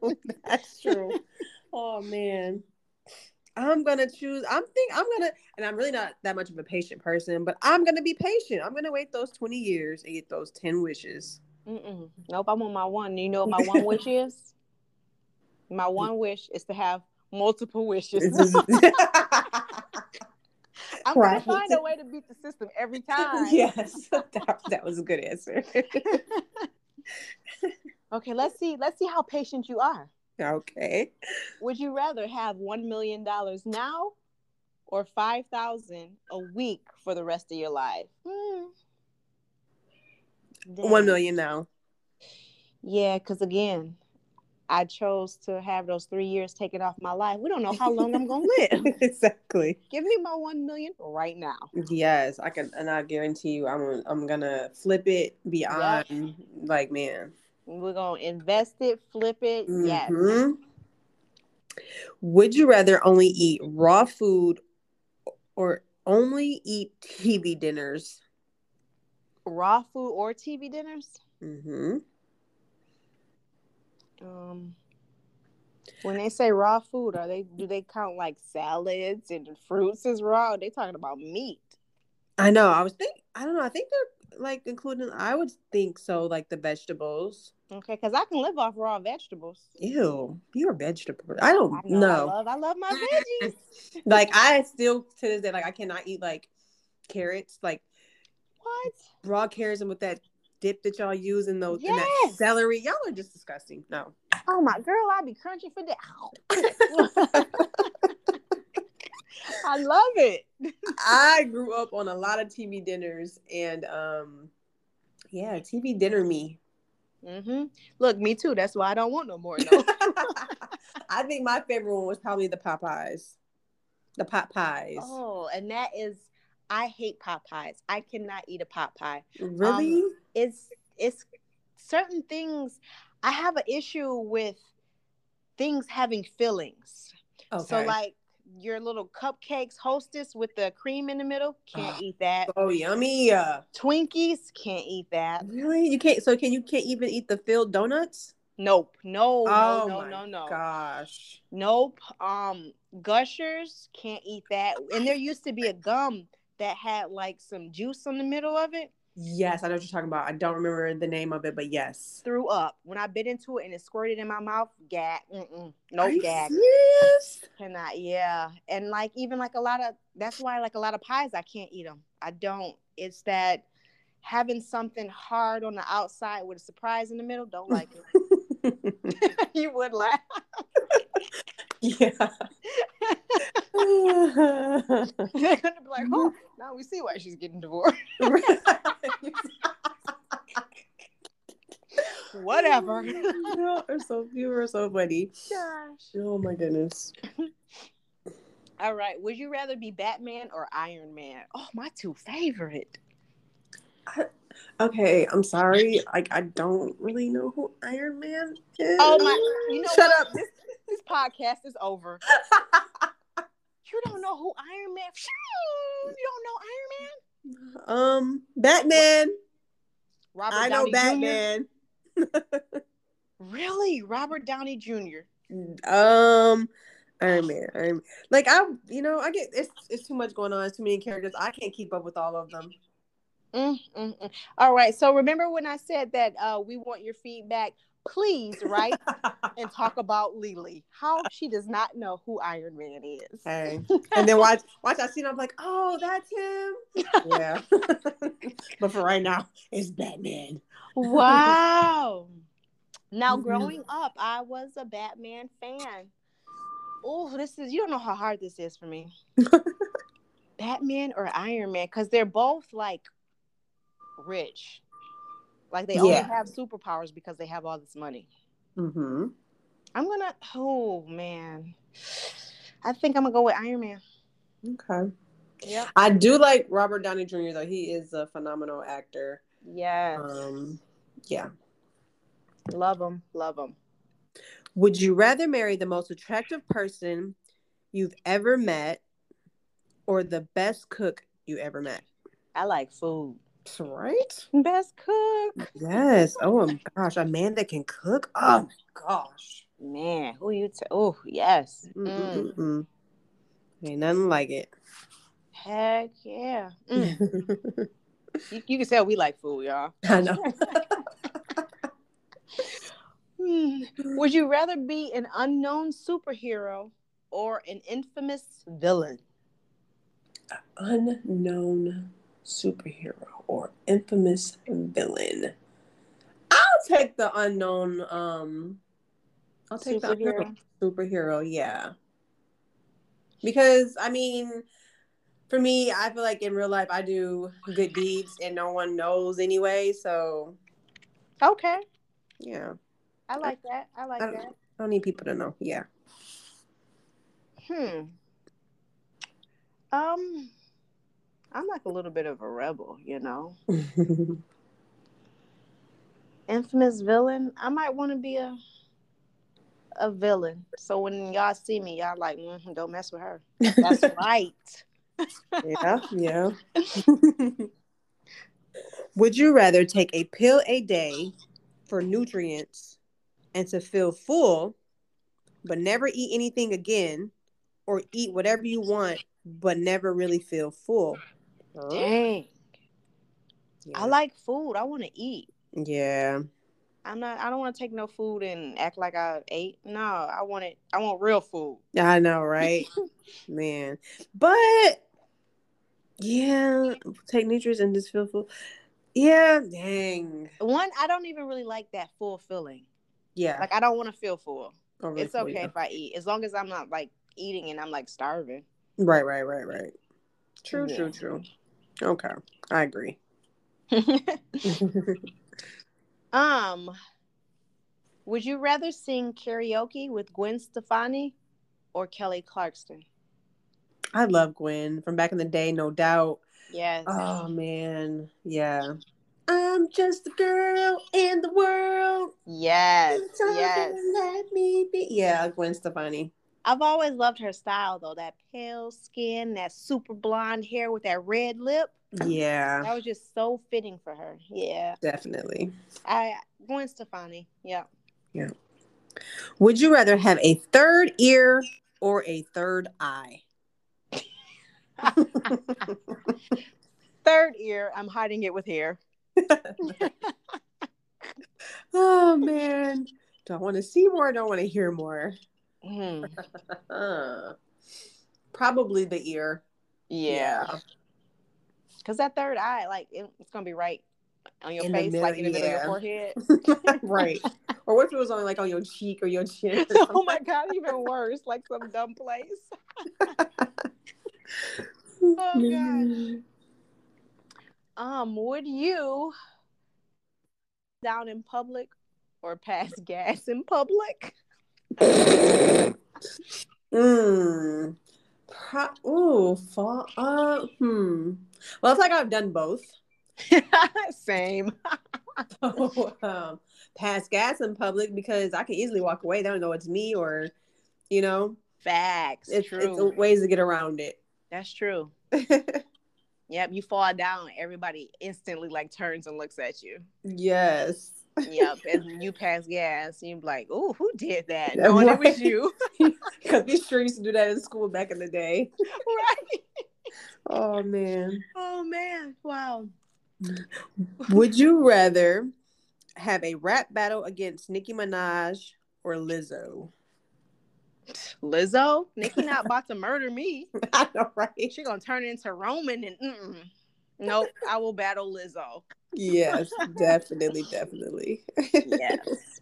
B: That's true. Oh, man. I'm gonna choose. I'm think I'm gonna, and I'm really not that much of a patient person, but I'm gonna be patient. I'm gonna wait those 20 years and get those 10 wishes.
A: Mm-mm. Nope, I want my one. You know what my one wish is? My one wish is to have multiple wishes. [LAUGHS] [LAUGHS] I'm
B: Right.
A: gonna find a way to beat the system every time.
B: yes, [LAUGHS] that, that was a good answer.
A: Okay, let's see. Let's see how patient you are.
B: okay.
A: Would you rather have one million dollars now or five thousand a week for the rest of your life? Hmm.
B: Million now.
A: Yeah, because again, I chose to have those three years taken off my life. We don't know how long I'm gonna live. [LAUGHS]
B: exactly.
A: Give me my one million right now.
B: Yes, I can, and I guarantee you, I'm I'm gonna flip it beyond. Like, man.
A: We're gonna invest it, flip it. Yes.
B: Mhm. Would you rather only eat raw food or only eat TV dinners?
A: Raw food or TV dinners?
B: Mm-hmm.
A: Um when they say raw food, are they do they count like salads and fruits as raw? Are they talking about meat?
B: I know. I was think. I don't know. I think they're like including. I would think so. Like the vegetables.
A: Okay, because I can live off raw vegetables.
B: Ew, you're a vegetable. I don't
A: I know,
B: know.
A: I love I love my veggies. [LAUGHS]
B: like I still to this day, like I cannot eat like carrots, like
A: what?
B: raw carrots, and with that dip that y'all use in those in that celery. Y'all are just disgusting. No.
A: Oh my girl, I'd be crunchy for that. [LAUGHS] I love it.
B: I grew up on a lot of TV dinners, and um, yeah, TV dinner me.
A: Mm-hmm. Look, me too. That's why I don't want no more. No. [LAUGHS]
B: I think my favorite one was probably the Popeyes, the pot pies.
A: oh, and that is, I hate pot pies. I cannot eat a pot pie.
B: really?
A: It's it's certain things. I have an issue with things having fillings.
B: okay.
A: So like your little cupcakes hostess with the cream in the middle, can't
B: Ugh.
A: eat that.
B: oh yummy. Uh,
A: Twinkies, can't eat that.
B: really? You can't. So can you can't even eat the filled donuts?
A: Nope. No,
B: oh
A: no, no, no.
B: Gosh.
A: Nope. Um, gushers can't eat that. And there used to be a gum that had like some juice in the middle of it.
B: Yes, I know what you're talking about. I don't remember the name of it, but yes.
A: Threw up when I bit into it and it squirted in my mouth. Gag. Mm-mm. No
B: you
A: gag.
B: serious?
A: Cannot. Yeah. And like even like a lot of that's why like a lot of pies I can't eat them. I don't. It's that having something hard on the outside with a surprise in the middle. Don't like it. [LAUGHS] [LAUGHS] you would laugh. [LAUGHS]
B: yeah.
A: They're [LAUGHS] gonna be like, oh, now we see why she's getting divorced. [LAUGHS] Whatever. [LAUGHS]
B: you are so you are so funny.
A: Gosh.
B: Oh my goodness.
A: All right. Would you rather be Batman or Iron Man? Oh, my two favorite.
B: Okay, I'm sorry. Like I don't really know who Iron Man is.
A: Oh my! You know
B: Shut
A: what?
B: up.
A: This, this podcast is over. [LAUGHS] You don't know who Iron Man? You don't know Iron Man?
B: um, Batman.
A: Robert
B: I know
A: Downey Jr.?
B: Batman. [LAUGHS]
A: Really, Robert Downey Jr.
B: Um, Iron Man. Iron Man. Like I, you know, I get it's it's too much going on. It's too many characters. I can't keep up with all of them.
A: Mm, mm, mm. All right. So remember when I said that uh, we want your feedback? Please write and [LAUGHS] talk about Lily. How she does not know who Iron Man is.
B: Hey. [LAUGHS] And then watch watch I see I'm like, oh, that's him. Yeah. [LAUGHS] but for right now, it's Batman.
A: Wow. Now,
B: Mhm.
A: growing up, I was a Batman fan. Oh, this is, you don't know how hard this is for me. Batman or Iron Man? Because they're both like rich. Like they only have superpowers because they have all this money.
B: Mm-hmm.
A: I'm gonna, oh man. I think I'm gonna go with Iron Man.
B: Okay.
A: Yeah.
B: I do like Robert Downey Jr. though. He is a phenomenal actor.
A: Yes.
B: Um, yeah.
A: love him. Love him.
B: Would you rather marry the most attractive person you've ever met or the best cook you ever met?
A: I like food.
B: Right?
A: Best cook.
B: Yes. Oh my gosh, a man that can cook. Oh my gosh.
A: Man, who you? T- oh, yes. Mm.
B: Ain't nothing like it.
A: Heck yeah. Mm. [LAUGHS] you, you can tell we like food, y'all.
B: I know. [LAUGHS]
A: Hmm. Would you rather be an unknown superhero or an infamous villain?
B: Unknown superhero or infamous villain. I'll take the unknown. Um, I'll take the
A: Superhero.
B: unknown superhero. Yeah, because I mean, for me, I feel like in real life I do good deeds and no one knows anyway. So
A: Okay.
B: yeah,
A: I like that. I like
B: I
A: that.
B: I don't need people to know. Yeah.
A: Hmm. Um, I'm like a little bit of a rebel, you know. [LAUGHS] Infamous villain. I might want to be a a villain. So when y'all see me, y'all like, mm don't mess with her. That's [LAUGHS] right.
B: yeah, yeah. [LAUGHS] Would you rather take a pill a day for nutrients and to feel full, but never eat anything again, or eat whatever you want but never really feel full?
A: Dang.
B: Yeah.
A: I like food. I want to eat.
B: yeah.
A: I'm not. I don't want to take no food and act like I ate. No, I want it. I want real food.
B: I know, right? [LAUGHS] Man. But yeah, take nutrients and just feel full. Yeah, dang.
A: One, I don't even really like that full feeling.
B: Yeah.
A: Like I don't want to feel full.
B: Oh, really
A: It's
B: full,
A: okay if I eat, as long as I'm not like eating and I'm like starving.
B: Right, right, right, right. True,
A: Yeah.
B: true, true. Okay, I agree. [LAUGHS]
A: um, would you rather sing karaoke with Gwen Stefani or Kelly Clarkson?
B: I love Gwen from back in the day, no doubt.
A: Yes.
B: Oh man, yeah. I'm just a girl in the world.
A: yes. Yes.
B: Let me be. Yeah, Gwen Stefani.
A: I've always loved her style though. That pale skin, that super blonde hair with that red lip.
B: Yeah,
A: That was just so fitting for her. Yeah.
B: definitely.
A: I Gwen Stefani. Yeah. Yeah.
B: Would you rather have a third ear or a third eye? [LAUGHS]
A: Third ear, I'm hiding it with hair. [LAUGHS]
B: oh man, do I want to see more? Or don't want to hear more?
A: Hmm. [LAUGHS]
B: Probably the ear.
A: Yeah. Cause that third eye, like it- it's gonna be right on your
B: In
A: face, like in the
B: middle,
A: middle of your forehead. [LAUGHS] [LAUGHS]
B: right. Or what if it was on like on your cheek or your chin? or
A: oh my god, even worse, like some dumb place. Oh, God. Um, would you down in public or pass gas in public?
B: Mm. Pro- ooh, fall. Uh, hmm. Well, it's like I've done both. [LAUGHS]
A: Same. [LAUGHS]
B: So, um, pass gas in public because I can easily walk away. They don't know it's me or, you know,
A: Facts.
B: it's,
A: true.
B: it's ways to get around it.
A: That's true. [LAUGHS] Yep, you fall down, everybody instantly like turns and looks at you.
B: yes.
A: Yep, and you pass gas, and you're like, "Oh, who did that?"
B: Yeah,
A: Knowing it was you, [LAUGHS]
B: Because we sure used to do that in school back in the day. [LAUGHS]
A: right?
B: Oh, man.
A: Oh man, wow.
B: Would you rather have a rap battle against Nicki Minaj or Lizzo?
A: Lizzo, Nicki not [LAUGHS] about to murder me.
B: I know, right?
A: She gonna turn into Roman and mm-mm. Nope. I will battle Lizzo.
B: Yes, definitely, [LAUGHS] definitely.
A: Yes.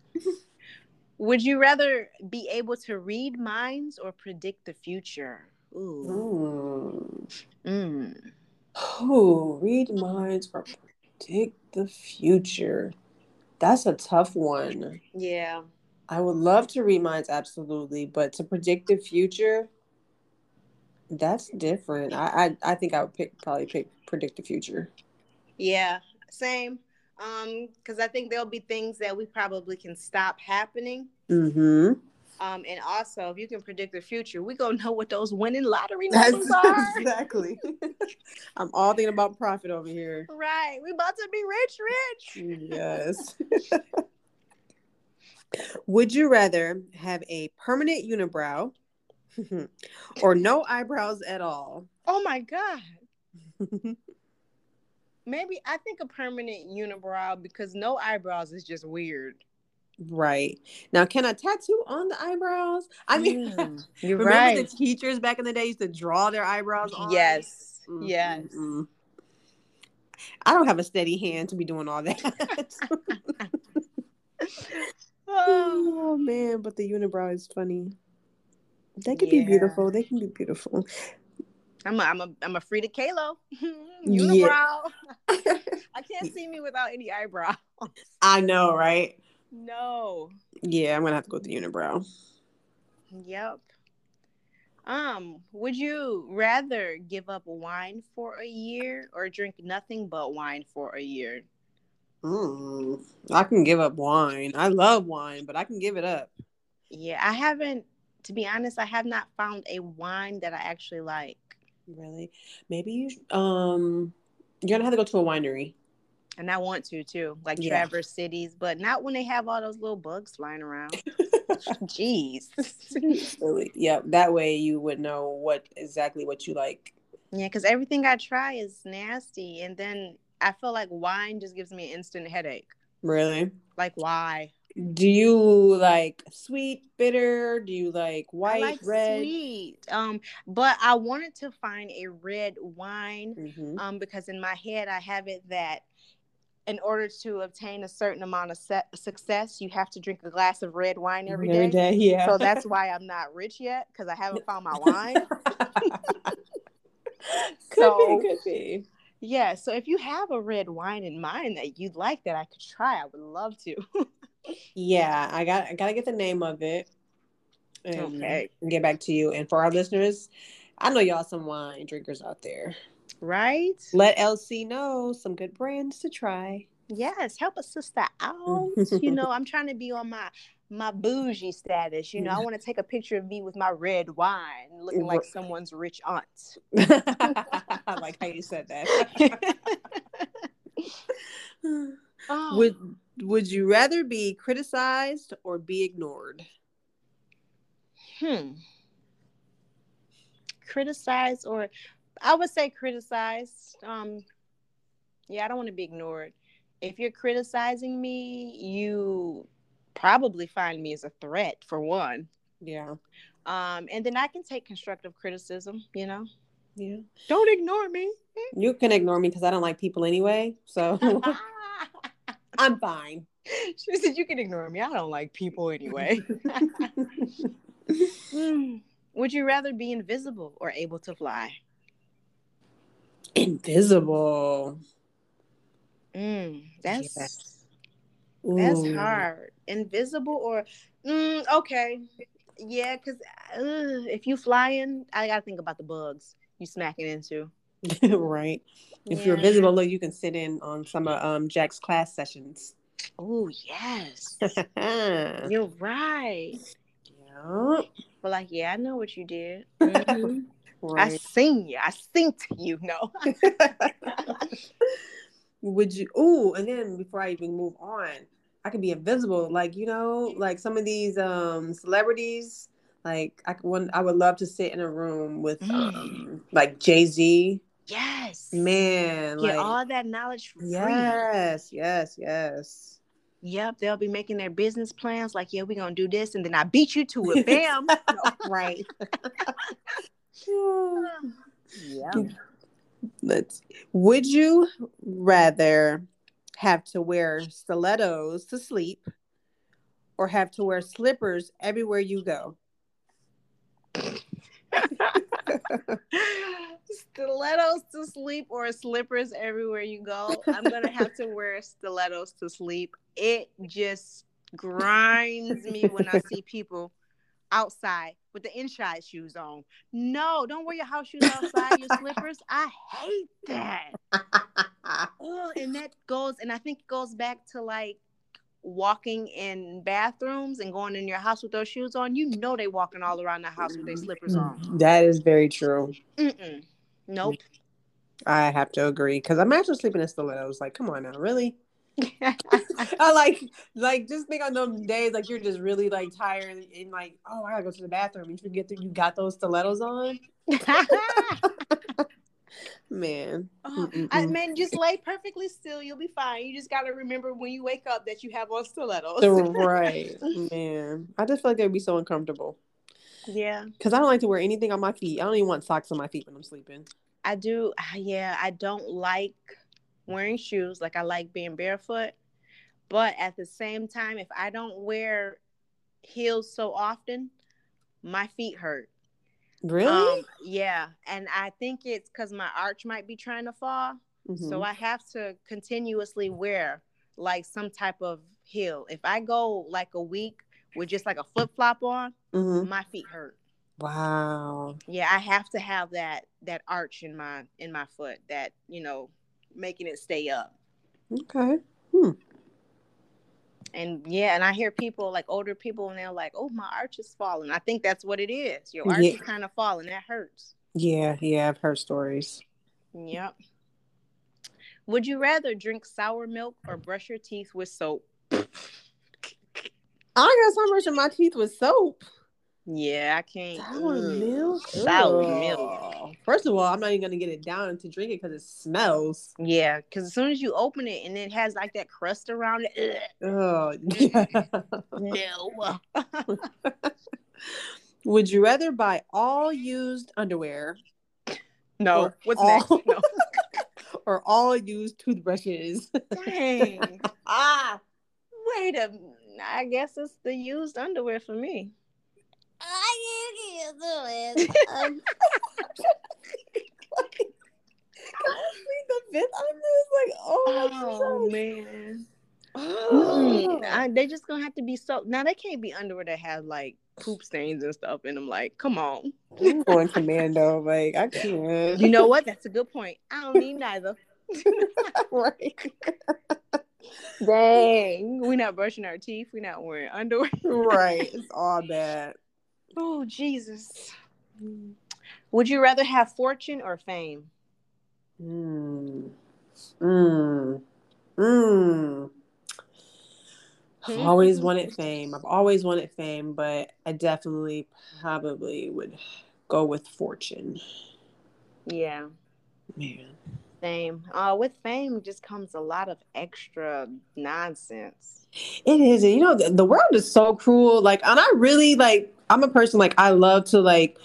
A: Would you rather be able to read minds or predict the future? Ooh.
B: Hmm.
A: Mm.
B: Oh, read minds or predict the future. That's a tough one.
A: Yeah.
B: I would love to read minds, absolutely, but to predict the future, that's different. I I, I think I would pick probably pick predict the future.
A: Yeah. Same. Um, because I think there'll be things that we probably can stop happening.
B: Mm-hmm.
A: Um, and also if you can predict the future, we gonna know what those winning lottery
B: That's
A: numbers are. [LAUGHS]
B: exactly. [LAUGHS] I'm all thinking about profit over here.
A: Right. We about to be rich, rich.
B: Yes. [LAUGHS] Would you rather have a permanent unibrow or no eyebrows at all.
A: Oh my god. [LAUGHS] Maybe I think a permanent unibrow because no eyebrows is just weird.
B: Right. Now, can I tattoo on the eyebrows? I mean,
A: Mm, [LAUGHS] you're
B: remember
A: right.
B: the teachers back in the day used to draw their eyebrows on?
A: Yes.
B: Mm,
A: Yes.
B: I don't have a steady hand to be doing all that. [LAUGHS]
A: Oh,
B: oh man, but the unibrow is funny. They can be beautiful. They can be beautiful.
A: I'm a, I'm a I'm a Frida Kahlo. [LAUGHS]
B: Yeah.
A: Unibrow. [LAUGHS] I can't see me without any eyebrow.
B: I know, right?
A: No.
B: Yeah, I'm gonna have to go with the unibrow.
A: Yep. Um, would you rather give up wine for a year or drink nothing but wine for a year?
B: Mm, I can give up wine. I love wine, but I can give it up.
A: Yeah, I haven't to be honest, I have not found a wine that I actually like.
B: Really? Maybe you um you're gonna have to go to a winery.
A: And I want to too, like
B: Yeah.
A: Traverse Cities, but not when they have all those little bugs flying around. [LAUGHS] Jeez. [LAUGHS]
B: Really? Yeah, that way you would know what exactly what you like.
A: yeah, because everything I try is nasty. And then I feel like wine just gives me an instant headache.
B: Really?
A: Like, why?
B: Do you like sweet, bitter? Do you like white,
A: I like
B: red?
A: sweet. Um, but I wanted to find a red wine
B: Mhm.
A: um, because in my head I have it that in order to obtain a certain amount of se- success, you have to drink a glass of red wine every day.
B: yeah.
A: So that's [LAUGHS] why I'm not rich yet because I haven't found my wine. [LAUGHS]
B: could
A: So-
B: be, could be.
A: yeah. So if you have a red wine in mind that you'd like that I could try, I would love to. [LAUGHS]
B: Yeah, I got I gotta get the name of it. And
A: Okay.
B: get back to you. And for our listeners, I know y'all some wine drinkers out there.
A: right?
B: Let LC know some good brands to try.
A: Yes. Help a sister out. [LAUGHS] you know, I'm trying to be on my my bougie status. You know, I want to take a picture of me with my red wine, looking like someone's rich aunt. [LAUGHS]
B: I like how you said that. [LAUGHS]
A: Oh.
B: would would you rather be criticized or be ignored?
A: hmm. Criticized or I would say criticized. Um yeah, I don't want to be ignored. If you're criticizing me, you probably find me as a threat for one.
B: Yeah.
A: Um, and then I can take constructive criticism, you know.
B: Yeah.
A: Don't ignore me.
B: You can ignore me because I don't like people anyway. So [LAUGHS] [LAUGHS] I'm fine.
A: she said you can ignore me. I don't like people anyway. [LAUGHS] Hmm. Would you rather be invisible or able to fly?
B: Invisible.
A: Mm, that's
B: Yes.
A: that's hard. Invisible or mm, okay, yeah. Because if you flying, I gotta think about the bugs you smacking into. [LAUGHS]
B: right. If you're
A: Yeah.
B: visible, look, you can sit in on some of um, Jack's class sessions.
A: Oh yes, [LAUGHS] you're right. But like, yeah, I know what you did. Mhm. [LAUGHS] I
B: Right.
A: seen you. I synced you. No.
B: Would you? Oh, and then before I even move on, I could be invisible. Like you know, like some of these um celebrities. Like I could, one, I would love to sit in a room with um like Jay Z.
A: yes.
B: Man,
A: Get
B: like
A: all that knowledge for free.
B: yes, yes, yes.
A: Yep, they'll be making their business plans like, yeah, we're gonna do this, and then I beat you to it. Bam. [LAUGHS]
B: right. [LAUGHS] [SIGHS]
A: yeah.
B: Let's. Would you rather have to wear stilettos to sleep, or have to wear slippers everywhere you go? [LAUGHS]
A: stilettos to sleep or slippers everywhere you go. I'm gonna have to [LAUGHS] wear stilettos to sleep. It just grinds me when I see people outside with the inside shoes on. No, don't wear your house shoes outside, your slippers. I hate that. Oh, and that goes, and I think it goes back to like walking in bathrooms and going in your house with those shoes on. You know they walking all around the house with their slippers on.
B: That is very true.
A: Mm-mm. Nope.
B: I have to agree because I'm actually sleeping in stilettos. Like, come on now, really? [LAUGHS] I like like just think on those days like you're just really like tired and like oh I gotta go to the bathroom. You forget that you got those stilettos on. [LAUGHS] Man,
A: uh, I mean, just lay perfectly still. You'll be fine. You just got to remember when you wake up that you have on stilettos.
B: right, man. I just feel like they'd be so uncomfortable.
A: Yeah,
B: because I don't like to wear anything on my feet. I don't even want socks on my feet when I'm sleeping.
A: I do. Yeah, I don't like wearing shoes. Like I like being barefoot, but at the same time, if I don't wear heels so often, my feet hurt.
B: Really? Um,
A: yeah, and I think it's because my arch might be trying to fall, mm-hmm. so I have to continuously wear like some type of heel. If I go like a week with just like a flip flop on, mm-hmm. my feet hurt.
B: Wow.
A: Yeah, I have to have that that arch in my in my foot that you know making it stay up.
B: Okay. Hmm.
A: And yeah, and I hear people like older people, and they're like, "Oh, my arch is falling." I think that's what it is. Your arch yeah. is kind of falling. That hurts.
B: Yeah, yeah, I've heard stories.
A: Yep. Would you rather drink sour milk or brush your teeth with soap? I
B: guess I'm brushing my teeth with soap.
A: Yeah, I can't.
B: Sour mm. milk.
A: Sour Ugh. milk.
B: First of all, I'm not even gonna get it down to drink it because it smells.
A: Yeah, because as soon as you open it and it has like that crust around it.
B: Oh yeah. [LAUGHS]
A: no. [LAUGHS]
B: Would you rather buy all used underwear?
A: No. What's all, next? No. [LAUGHS]
B: or all used toothbrushes?
A: Dang. ah. Wait a. I guess it's the used underwear for me. I can't do it. Um,
B: the fifth on this, like, oh,
A: oh man. Oh. I, they just gonna have to be so now they can't be underwear that have like poop stains and stuff in them. Like, come on.
B: I'm going commando. Like, I can't.
A: You know what? [LAUGHS] That's a good point. I don't need neither. [LAUGHS]
B: right. [LAUGHS]
A: Dang. We're not brushing our teeth. We're not wearing underwear.
B: right. It's [LAUGHS] all bad.
A: Oh, Jesus. Would you rather have fortune or fame?
B: Mm. Mm. Mm. I've always wanted fame. I've always wanted fame, but I definitely probably would go with fortune.
A: Yeah.
B: Man.
A: Same. Uh, with fame just comes a lot of extra nonsense.
B: It is. You know, the, the world is so cruel. Like, and I really like I'm a person like I love to like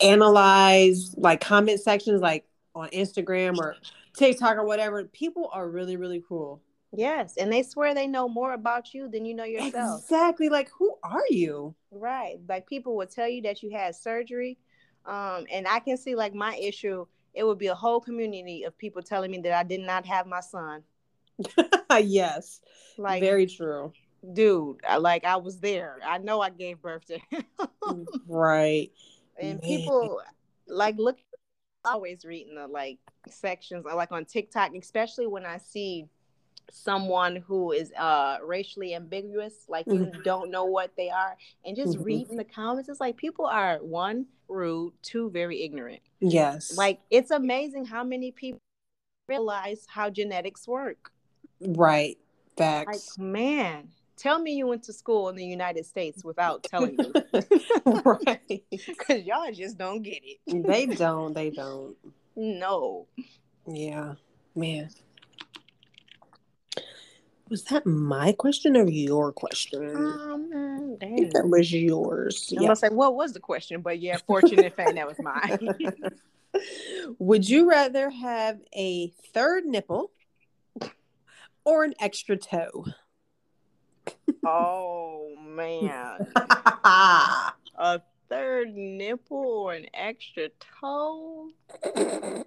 B: analyze like comment sections like on Instagram or TikTok or whatever. People are really, really cruel.
A: Yes, and they swear they know more about you than you know yourself.
B: Exactly. Like, who are you?
A: Right. Like people will tell you that you had surgery, um, and I can see like my issue. It would be a whole community of people telling me that I did not have my son. [LAUGHS]
B: yes. Like very true
A: dude, I, like I was there. I know I gave birth to him. [LAUGHS]
B: right.
A: And Man. people like look always reading the like sections like on TikTok, especially when I see someone who is uh racially ambiguous, like you mm-hmm. don't know what they are, and just mm-hmm. reading the comments, it's like people are one rude, two very ignorant.
B: Yes.
A: Like it's amazing how many people realize how genetics work.
B: Right. Facts.
A: Like, man, tell me you went to school in the United States without telling me. [LAUGHS]
B: right. [LAUGHS]
A: Because y'all just don't get it.
B: they [LAUGHS] don't. They don't.
A: No.
B: Yeah. Man. Was that my question or your question?
A: Um,
B: I think that was yours.
A: I'm yeah. gonna say what was the question, but yeah, fortunate fan, that was mine. [LAUGHS]
B: Would you rather have a third nipple or an extra toe?
A: oh man. [LAUGHS] a third nipple or an extra toe? [LAUGHS]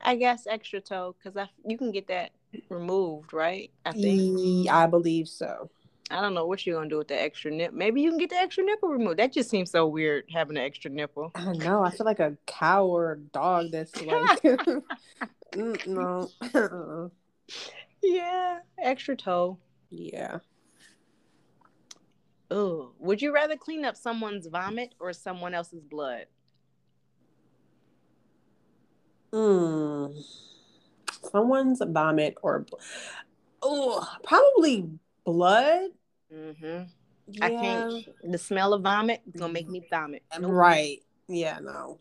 A: I guess extra toe because I you can get that removed, right?
B: I think. I believe so.
A: I don't know what you're gonna do with the extra nip. Maybe you can get the extra nipple removed. That just seems so weird having an extra nipple.
B: I don't know. I feel like a cow or a dog that's [LAUGHS] like, [LAUGHS] no. [LAUGHS]
A: Yeah, extra toe.
B: Yeah.
A: Oh, would you rather clean up someone's vomit or someone else's blood?
B: Hmm. someone's vomit or oh, probably blood.
A: Mm-hmm. Yeah. I can't. The smell of vomit is gonna make me vomit.
B: Nope. Right. Yeah. No.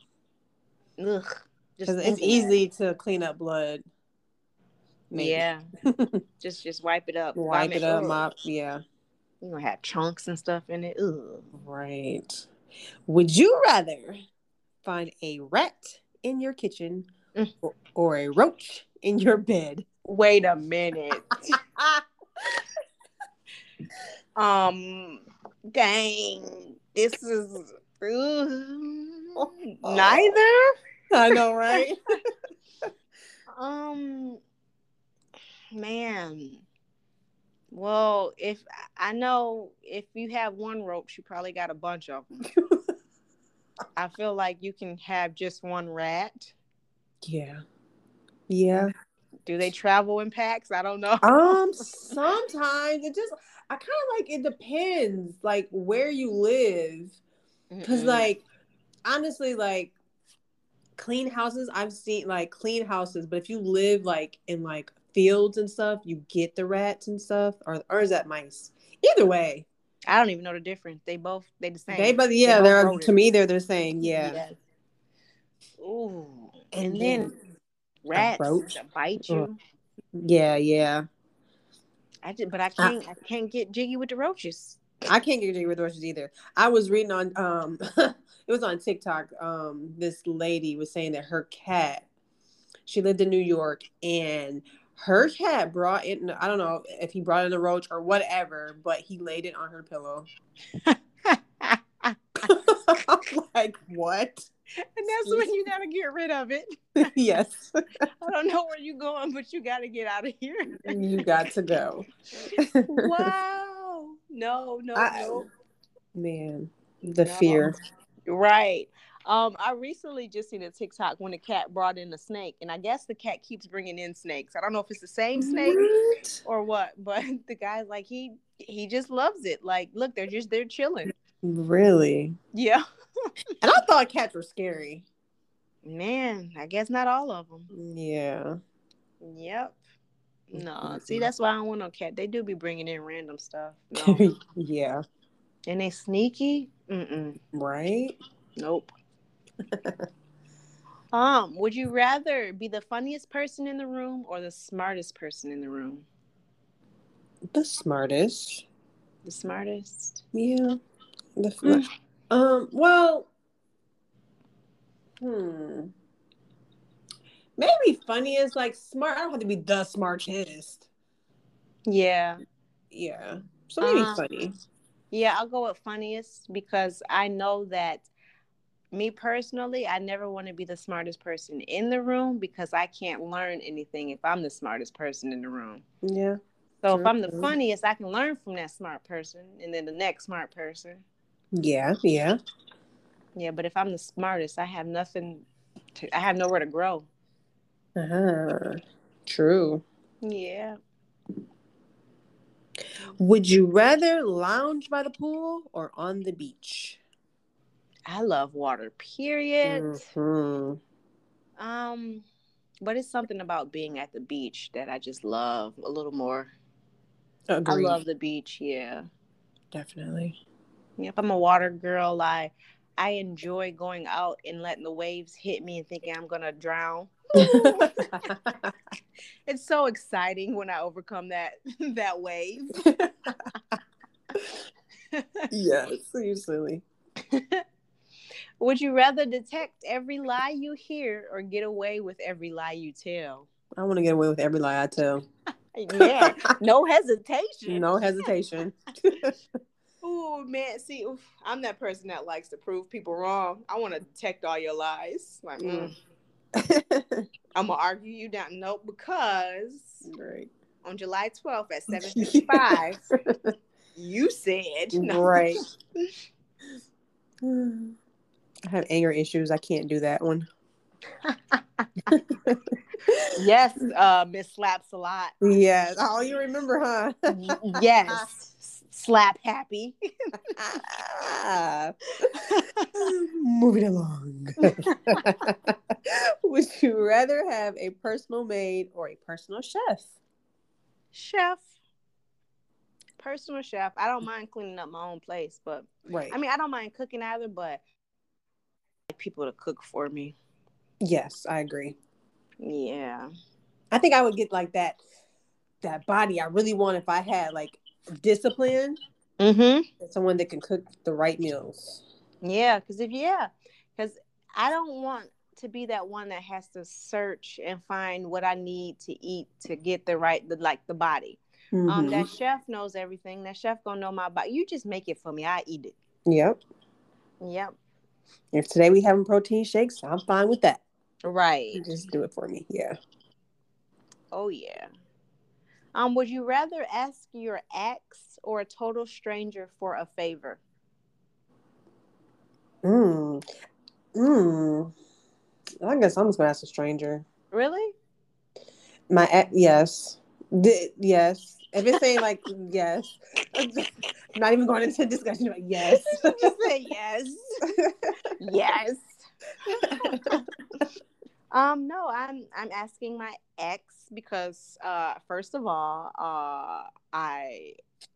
B: Ugh. Because it's easy to clean up blood.
A: Maybe. Yeah. [LAUGHS] just just wipe it up.
B: Wipe vomit. it up. Mop. Yeah.
A: You're gonna have chunks and stuff in it. Ugh.
B: Right. Would you rather find a rat in your kitchen mm. Or, or a roach in your bed?
A: Wait a minute. [LAUGHS] um, dang, this is uh, neither.
B: I know, right? [LAUGHS]
A: um, man. Well, if I know if you have one roach, you probably got a bunch of them. [LAUGHS] I feel like you can have just one rat.
B: Yeah. Yeah.
A: Do they travel in packs? I don't know.
B: Um, [LAUGHS] sometimes it just I kind of like it depends like where you live. because like honestly like clean houses I've seen like clean houses, but if you live like in like fields and stuff, you get the rats and stuff, or or is that mice? Either way,
A: I don't even know the difference. They both they the same.
B: They but yeah, they are to me they're the same. Yeah. Yes.
A: Ooh, and, and then, then rats bite you.
B: Yeah, yeah.
A: I did, but I can't. I, I can't get jiggy with the roaches.
B: I can't get jiggy with the roaches either. I was reading on um, [LAUGHS] it was on TikTok. Um, this lady was saying that her cat, she lived in New York, and her cat brought in. I don't know if he brought in a roach or whatever, but he laid it on her pillow. [LAUGHS] [LAUGHS] like what?
A: And that's when you gotta get rid of it. [LAUGHS]
B: yes. [LAUGHS]
A: I don't know where you're going, but you gotta get out of here.
B: you got to go.
A: wow. No, no, I, no.
B: Man, the no. fear.
A: Right. Um, I recently just seen a TikTok when a cat brought in a snake, and I guess the cat keeps bringing in snakes. I don't know if it's the same snake what? or what, but the guy's like he he just loves it. Like, look, they're just they're chilling.
B: Really?
A: Yeah. [LAUGHS]
B: and I thought cats were scary.
A: Man, I guess not all of them.
B: Yeah.
A: Yep. No, see, that's why I don't want no cat. They do be bringing in random stuff. No. [LAUGHS]
B: yeah.
A: And they sneaky. Mm-mm.
B: Right.
A: Nope. [LAUGHS] um, would you rather be the funniest person in the room or the smartest person in the room?
B: The smartest.
A: The smartest.
B: Yeah. The mm. um. Well. Hmm. Maybe funniest, like smart. I don't have to be the smartest.
A: Yeah.
B: Yeah. So maybe um, funny.
A: Yeah, I'll go with funniest because I know that me personally, I never want to be the smartest person in the room because I can't learn anything if I'm the smartest person in the room.
B: Yeah.
A: So True. if I'm the funniest, I can learn from that smart person and then the next smart person.
B: Yeah, yeah.
A: Yeah, but if I'm the smartest, I have nothing to I have nowhere to grow.
B: Uh-huh. True.
A: Yeah.
B: Would you rather lounge by the pool or on the beach?
A: I love water, period. Mm-hmm. Um, but it's something about being at the beach that I just love a little more. Agreed. I love the beach, yeah.
B: Definitely.
A: Yep, I'm a water girl. I I enjoy going out and letting the waves hit me and thinking I'm gonna drown. [LAUGHS] it's so exciting when I overcome that [LAUGHS] that wave.
B: yes, silly. [LAUGHS]
A: Would you rather detect every lie you hear or get away with every lie you tell?
B: I want to get away with every lie I tell.
A: yeah, no hesitation.
B: No hesitation.
A: Oh man, see, oof, I'm that person that likes to prove people wrong. I want to detect all your lies. Like, mm. [LAUGHS] I'm gonna argue you down. Nope, because
B: right.
A: on July 12th at 7:55, [LAUGHS] you said [LAUGHS]
B: no. right. I have anger issues. I can't do that one.
A: yes, uh, Miss Slaps a lot.
B: Yes. Oh, you remember, huh?
A: yes. Slap happy. [LAUGHS]
B: Moving along. [LAUGHS] Would you rather have a personal maid or a personal chef?
A: chef. Personal chef. I don't mind cleaning up my own place, but
B: Right.
A: I mean, I don't mind cooking either, but like people to cook for me.
B: yes, I agree.
A: Yeah.
B: I think I would get like that that body I really want if I had like discipline
A: Mm-hmm.
B: someone that can cook the right meals.
A: Yeah, because if yeah, because I don't want to be that one that has to search and find what I need to eat to get the right, the like the body. Um,
B: Mhm.
A: that chef knows everything. That chef gonna know my body. You just make it for me. I eat it.
B: Yep.
A: Yep.
B: If today we having protein shakes, I'm fine with that.
A: Right.
B: You just do it for me. Yeah.
A: Oh yeah. Um, would you rather ask your ex or a total stranger for a favor?
B: Mm. Mm. I guess I'm just gonna ask a stranger.
A: Really?
B: My ex, yes, the, yes. If it's saying like yes, I'm [LAUGHS] not even going into discussion. But yes, [LAUGHS]
A: Just say yes. yes. [LAUGHS] Um, no, I'm I'm asking my ex because uh first of all, uh I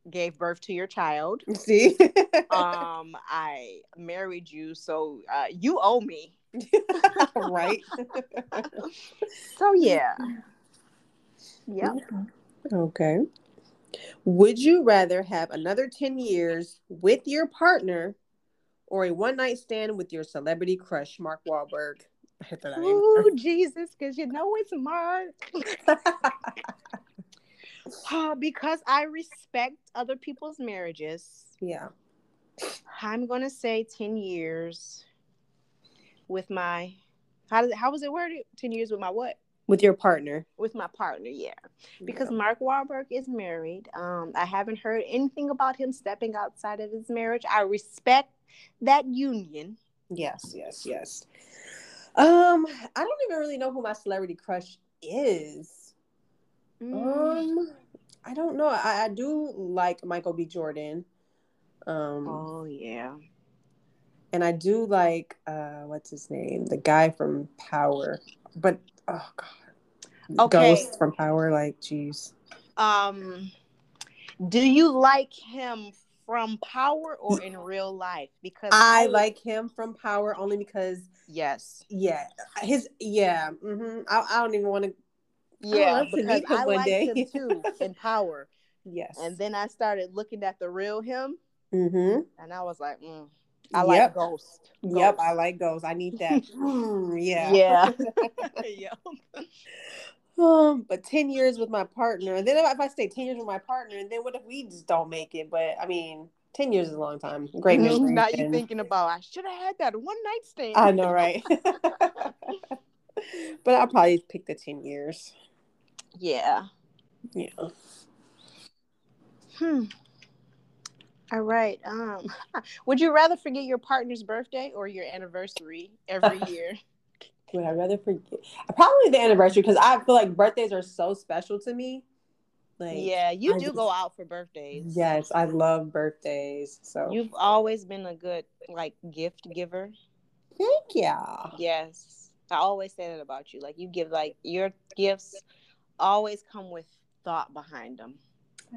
A: gave birth to your child. [LAUGHS]
B: See, [LAUGHS]
A: Um I married you, so uh you owe me. [LAUGHS]
B: right?
A: So yeah. yeah.
B: Okay. Would you rather have another 10 years with your partner or a one night stand with your celebrity crush, Mark Wahlberg? I [LAUGHS] hit that
A: Ooh, Jesus, because you know it's Mark. [LAUGHS] Uh, because I respect other people's marriages.
B: yeah.
A: I'm gonna say ten years with my how did how was it worded? Ten years with my what?
B: With your partner.
A: With my partner, yeah. Because
B: Yeah.
A: Mark Wahlberg is married. Um, I haven't heard anything about him stepping outside of his marriage. I respect that union.
B: Yes, yes, yes. Um, I don't even really know who my celebrity crush is.
A: Mm.
B: Um, I don't know. I, I do like Michael B. Jordan. Um,
A: oh yeah.
B: and I do like uh what's his name? The guy from Power. But oh god.
A: Okay.
B: Ghost from Power, like jeez.
A: Um, do you like him from Power or in real life? Because
B: I like him from Power only because
A: yes,
B: yeah, his yeah, hmm I, I don't even want to
A: yeah, because I liked
B: day.
A: him too [LAUGHS] in Power,
B: yes.
A: and then I started looking at the real him,
B: mm-hmm.
A: and I was like, mm, I
B: Yep.
A: like Ghost.
B: Yep, I like ghosts. I need that. [LAUGHS] Mm, yeah.
A: Yeah. [LAUGHS] yep.
B: Um, but 10 years with my partner, and then if I stay 10 years with my partner, and then what if we just don't make it? But I mean, 10 years is a long time. Great memory.
A: Now you
B: and-
A: thinking about I should have had that one night stand.
B: I know, right? [LAUGHS] but I'll probably pick the 10 years.
A: Yeah.
B: Yeah.
A: Hmm. All right. Um, [LAUGHS] would you rather forget your partner's birthday or your anniversary every [LAUGHS] year?
B: Would I rather forget? Uh, probably the anniversary because I feel like birthdays are so special to me. Like,
A: yeah, you
B: I
A: do
B: just-
A: go out for birthdays.
B: Yes, I love birthdays. So
A: You've always been a good like gift giver.
B: thank you.
A: Yes. I always say that about you. Like you give like your gifts always come with thought behind them.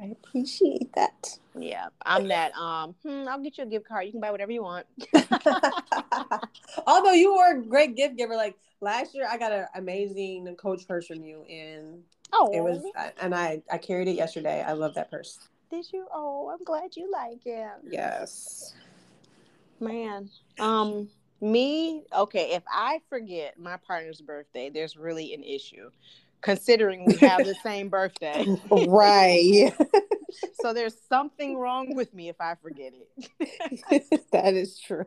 B: I appreciate that.
A: Yeah. I'm that um hmm, I'll get you a gift card. You can buy whatever you want. [LAUGHS] [LAUGHS]
B: Although you were a great gift giver, like last year, I got an amazing Coach purse from you, and
A: Oh
B: it was, and I I carried it yesterday. I love that purse.
A: did you? Oh, I'm glad you like it.
B: Yes.
A: Man, um, me, okay, if I forget my partner's birthday, there's really an issue considering we have the same birthday.
B: right. [LAUGHS]
A: So there's something wrong with me if I forget it. [LAUGHS]
B: that is true.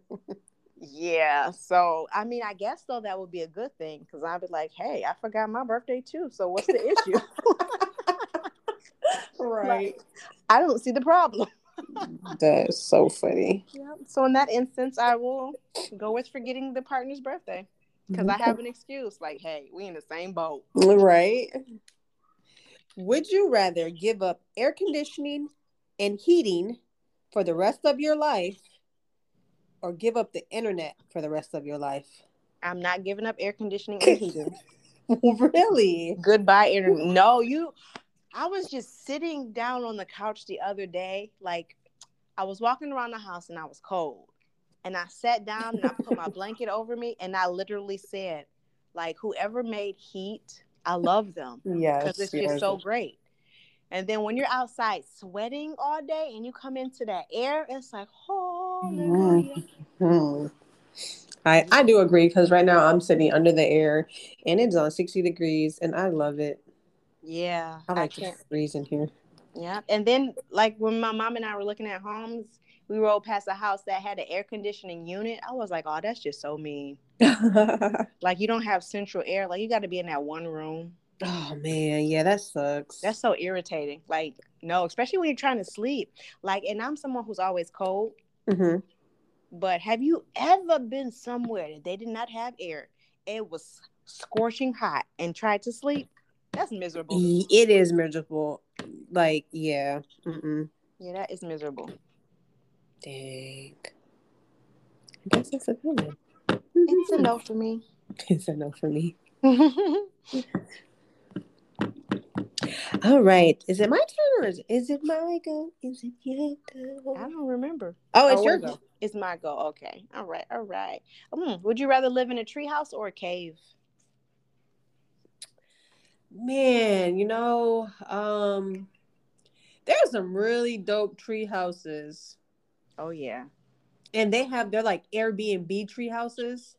A: Yeah. So, I mean, I guess though that would be a good thing because I'd be like, hey, I forgot my birthday too. So what's the issue? [LAUGHS]
B: Right.
A: I don't see the problem.
B: that is so funny.
A: Yeah. So in that instance, I will go with forgetting the partner's birthday because I mm-hmm. have an excuse. Like, hey, we in the same boat.
B: Right. Would you rather give up air conditioning and heating for the rest of your life or give up the internet for the rest of your life?
A: I'm not giving up air conditioning and [LAUGHS] heating.
B: really?
A: Goodbye, internet. No, you. I was just sitting down on the couch the other day. Like, I was walking around the house and I was cold. And I sat down and I put my blanket over me and I literally said, like, whoever made heat, I love them.
B: Yes.
A: Because it's
B: yes.
A: just so great. And then when you're outside sweating all day and you come into that air, it's like.
B: Hmm. I, I do agree because right now I'm sitting under the air and it's on 60 degrees and I love it.
A: Yeah.
B: I like to freeze in here.
A: Yeah. And then, like, when my mom and I were looking at homes, we rode past a house that had an air conditioning unit. I was like, oh, that's just so mean. [LAUGHS] Like, you don't have central air. Like, you got to be in that one room.
B: oh man, yeah, that sucks.
A: That's so irritating. Like, no, especially when you're trying to sleep. Like, and I'm someone who's always cold.
B: hmm
A: But have you ever been somewhere that they did not have air? It was scorching hot and tried to sleep. That's miserable.
B: It is miserable. Like, yeah. Mm-mm.
A: Yeah, that is miserable.
B: Dang. I guess that's a good one.
A: It's a no for me. [LAUGHS]
B: It's a no for me. [LAUGHS] All right. Is it my turn or is, is it my go? Is it your go?
A: I don't remember.
B: Oh, it's
A: Oh,
B: your go.
A: It's my go. Okay. All right. All right. Mm, would you rather live in a treehouse or a cave?
B: Man, you know, um, there's some really dope tree houses.
A: Oh yeah.
B: And they have they're like Airbnb tree houses.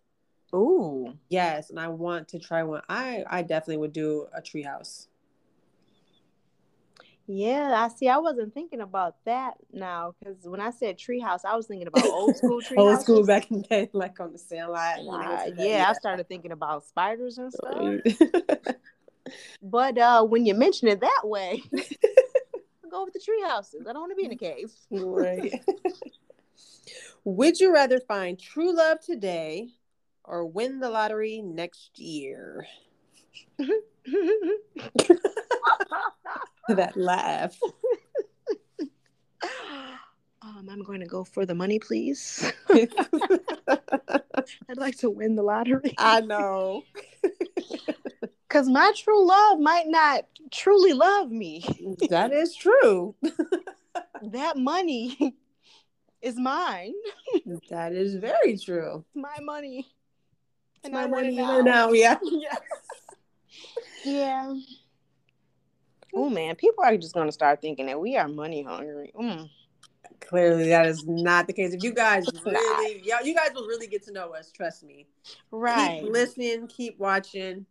A: Ooh.
B: Yes, and I want to try one. I I definitely would do a tree house.
A: Yeah, I see. I wasn't thinking about that now because when I said treehouse, I was thinking about old school treehouse. [LAUGHS]
B: Old school back in the day, [LAUGHS] like on the Sandlot.
A: Uh,
B: that-
A: yeah, I started thinking about spiders and [LAUGHS] stuff. But uh, when you mention it that way, go with the tree houses. I don't want to be in a cave.
B: right. [LAUGHS] Would you rather find true love today or win the lottery next year? [LAUGHS] that laugh.
A: um, I'm going to go for the money, please. [LAUGHS] I'd like to win the lottery.
B: I know.
A: Because my true love might not truly love me. [LAUGHS]
B: That is true. [LAUGHS]
A: That money is mine. [LAUGHS]
B: That is very true.
A: It's my money.
B: It's
A: And
B: my
A: I
B: money
A: now.
B: right now, yeah.
A: Yes. Yeah. Oh man, people are just gonna start thinking that we are money hungry. Mm.
B: Clearly, that is not the case. If you guys really, yeah, you guys will really get to know us. Trust me.
A: Right.
B: Keep listening. Keep watching.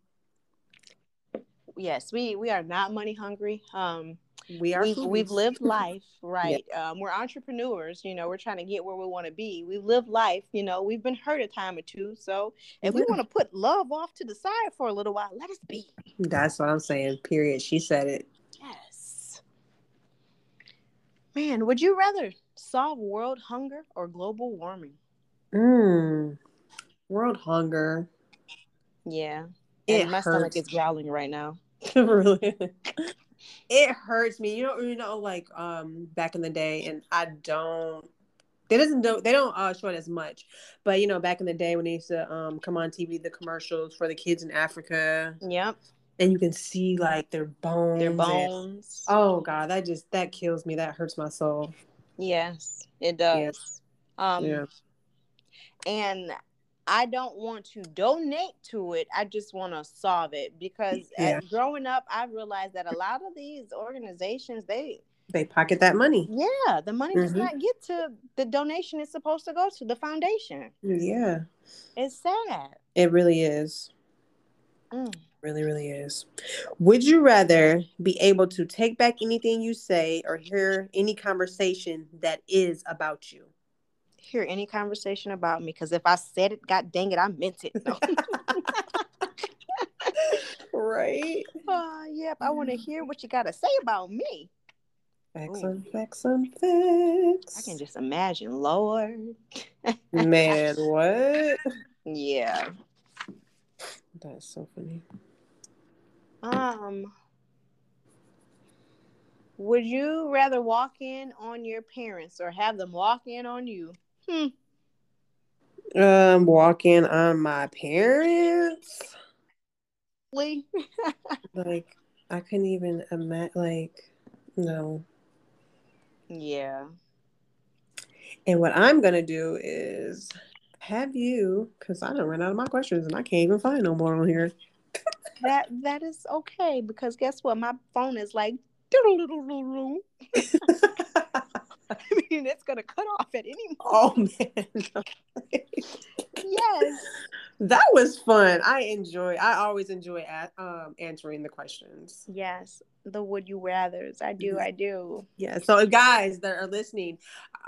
A: Yes, we we are not money hungry. Um,
B: We are.
A: we've, we've lived [LAUGHS] life, right? Um, we're entrepreneurs. You know, we're trying to get where we want to be. We've lived life. You know, we've been hurt a time or two. So if we want to put love off to the side for a little while, let us be.
B: That's what I'm saying. Period. She said it.
A: Yes. Man, would you rather solve world hunger or global warming?
B: Mm. World hunger.
A: Yeah.
B: It
A: and my stomach is growling right now. [LAUGHS]
B: really. It hurts me. You know, you know, like um back in the day, and I don't. They doesn't do. They don't uh, show it as much, but you know, back in the day when they used to um come on TV, the commercials for the kids in Africa,
A: Yep.
B: and you can see like their bones.
A: Their
B: and-
A: bones.
B: oh God, that just that kills me. That hurts my soul.
A: Yes, it does.
B: Yes.
A: Um,
B: yeah.
A: and I don't want to donate to it. I just want to solve it because
B: Yeah.
A: as growing up, I realized that a lot of these organizations, they,
B: They pocket that money.
A: yeah, the money does
B: Mhm.
A: not get to the donation it's supposed to go to the foundation.
B: Yeah,
A: It's sad.
B: it really is.
A: Mm.
B: Really, really is. Would you rather be able to take back anything you say or hear any conversation that is about you?
A: Hear any conversation about me because if I said it, God dang it, I meant it. No. [LAUGHS]
B: right.
A: uh, yep, I want to hear what you got to say about me.
B: Facts on facts on facts.
A: I can just imagine, Lord.
B: Man, what? [LAUGHS]
A: Yeah.
B: That's so funny.
A: Um. Would you rather walk in on your parents or have them walk in on you? Hmm.
B: Um, walking on my parents. [LAUGHS] Like I couldn't even imagine. Like no.
A: Yeah.
B: And what I'm gonna do is have you, because I don't run out of my questions and I can't even find no more on here. [LAUGHS]
A: that that is okay because guess what? My phone is like [LAUGHS] [LAUGHS] I mean, it's gonna cut off at any [LAUGHS] moment.
B: Oh man.
A: yes.
B: That was fun. I enjoy. I always enjoy at, um, answering the questions.
A: Yes, the would you rather's. I do. I do.
B: Yeah. So guys that are listening,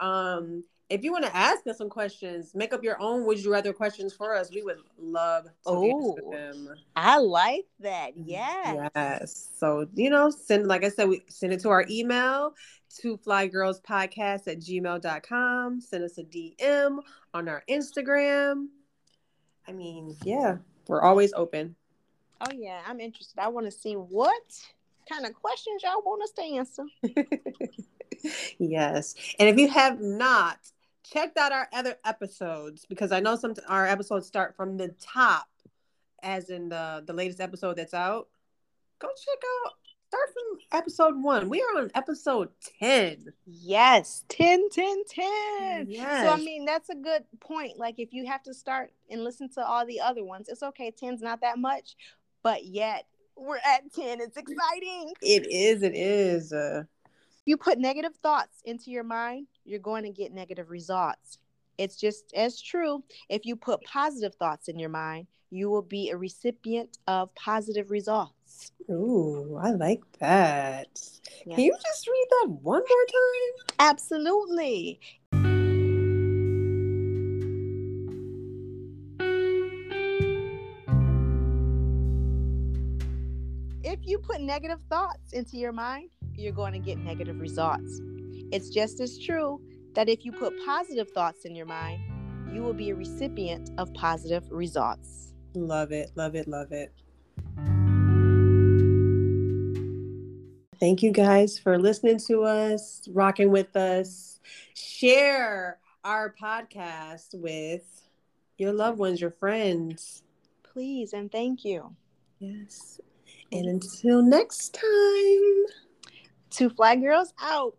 B: um, if you want to ask us some questions, make up your own would you rather questions for us. We would love to
A: oh,
B: answer them.
A: I like that. Yes.
B: Yes. So, you know, send like I said, we send it to our email to flygirlspodcast at gmail.com. Send us a DM on our Instagram. I mean, yeah, we're always open.
A: Oh yeah, I'm interested. I want to see what kind of questions y'all want us to answer. [LAUGHS]
B: yes. And if you have not checked out our other episodes because I know some our episodes start from the top, as in the the latest episode that's out. Go check out. Start from episode one. We are on episode 10.
A: Yes, 10, 10, 10.
B: Yes.
A: So, I mean, that's a good point. Like, if you have to start and listen to all the other ones, it's okay. 10's not that much, but yet we're at 10. It's exciting.
B: It is. It is. Uh,
A: you put negative thoughts into your mind, you're going to get negative results. It's just as true if you put positive thoughts in your mind, you will be a recipient of positive results.
B: Ooh, I like that. Yeah. Can you just read that one more time?
A: Absolutely. If you put negative thoughts into your mind, you're going to get negative results. It's just as true that if you put positive thoughts in your mind, you will be a recipient of positive results.
B: Love it, love it, love it. Thank you guys for listening to us, rocking with us. Share our podcast with your loved ones, your friends.
A: Please and thank you.
B: Yes. And until next time.
A: Two Fly Girls out.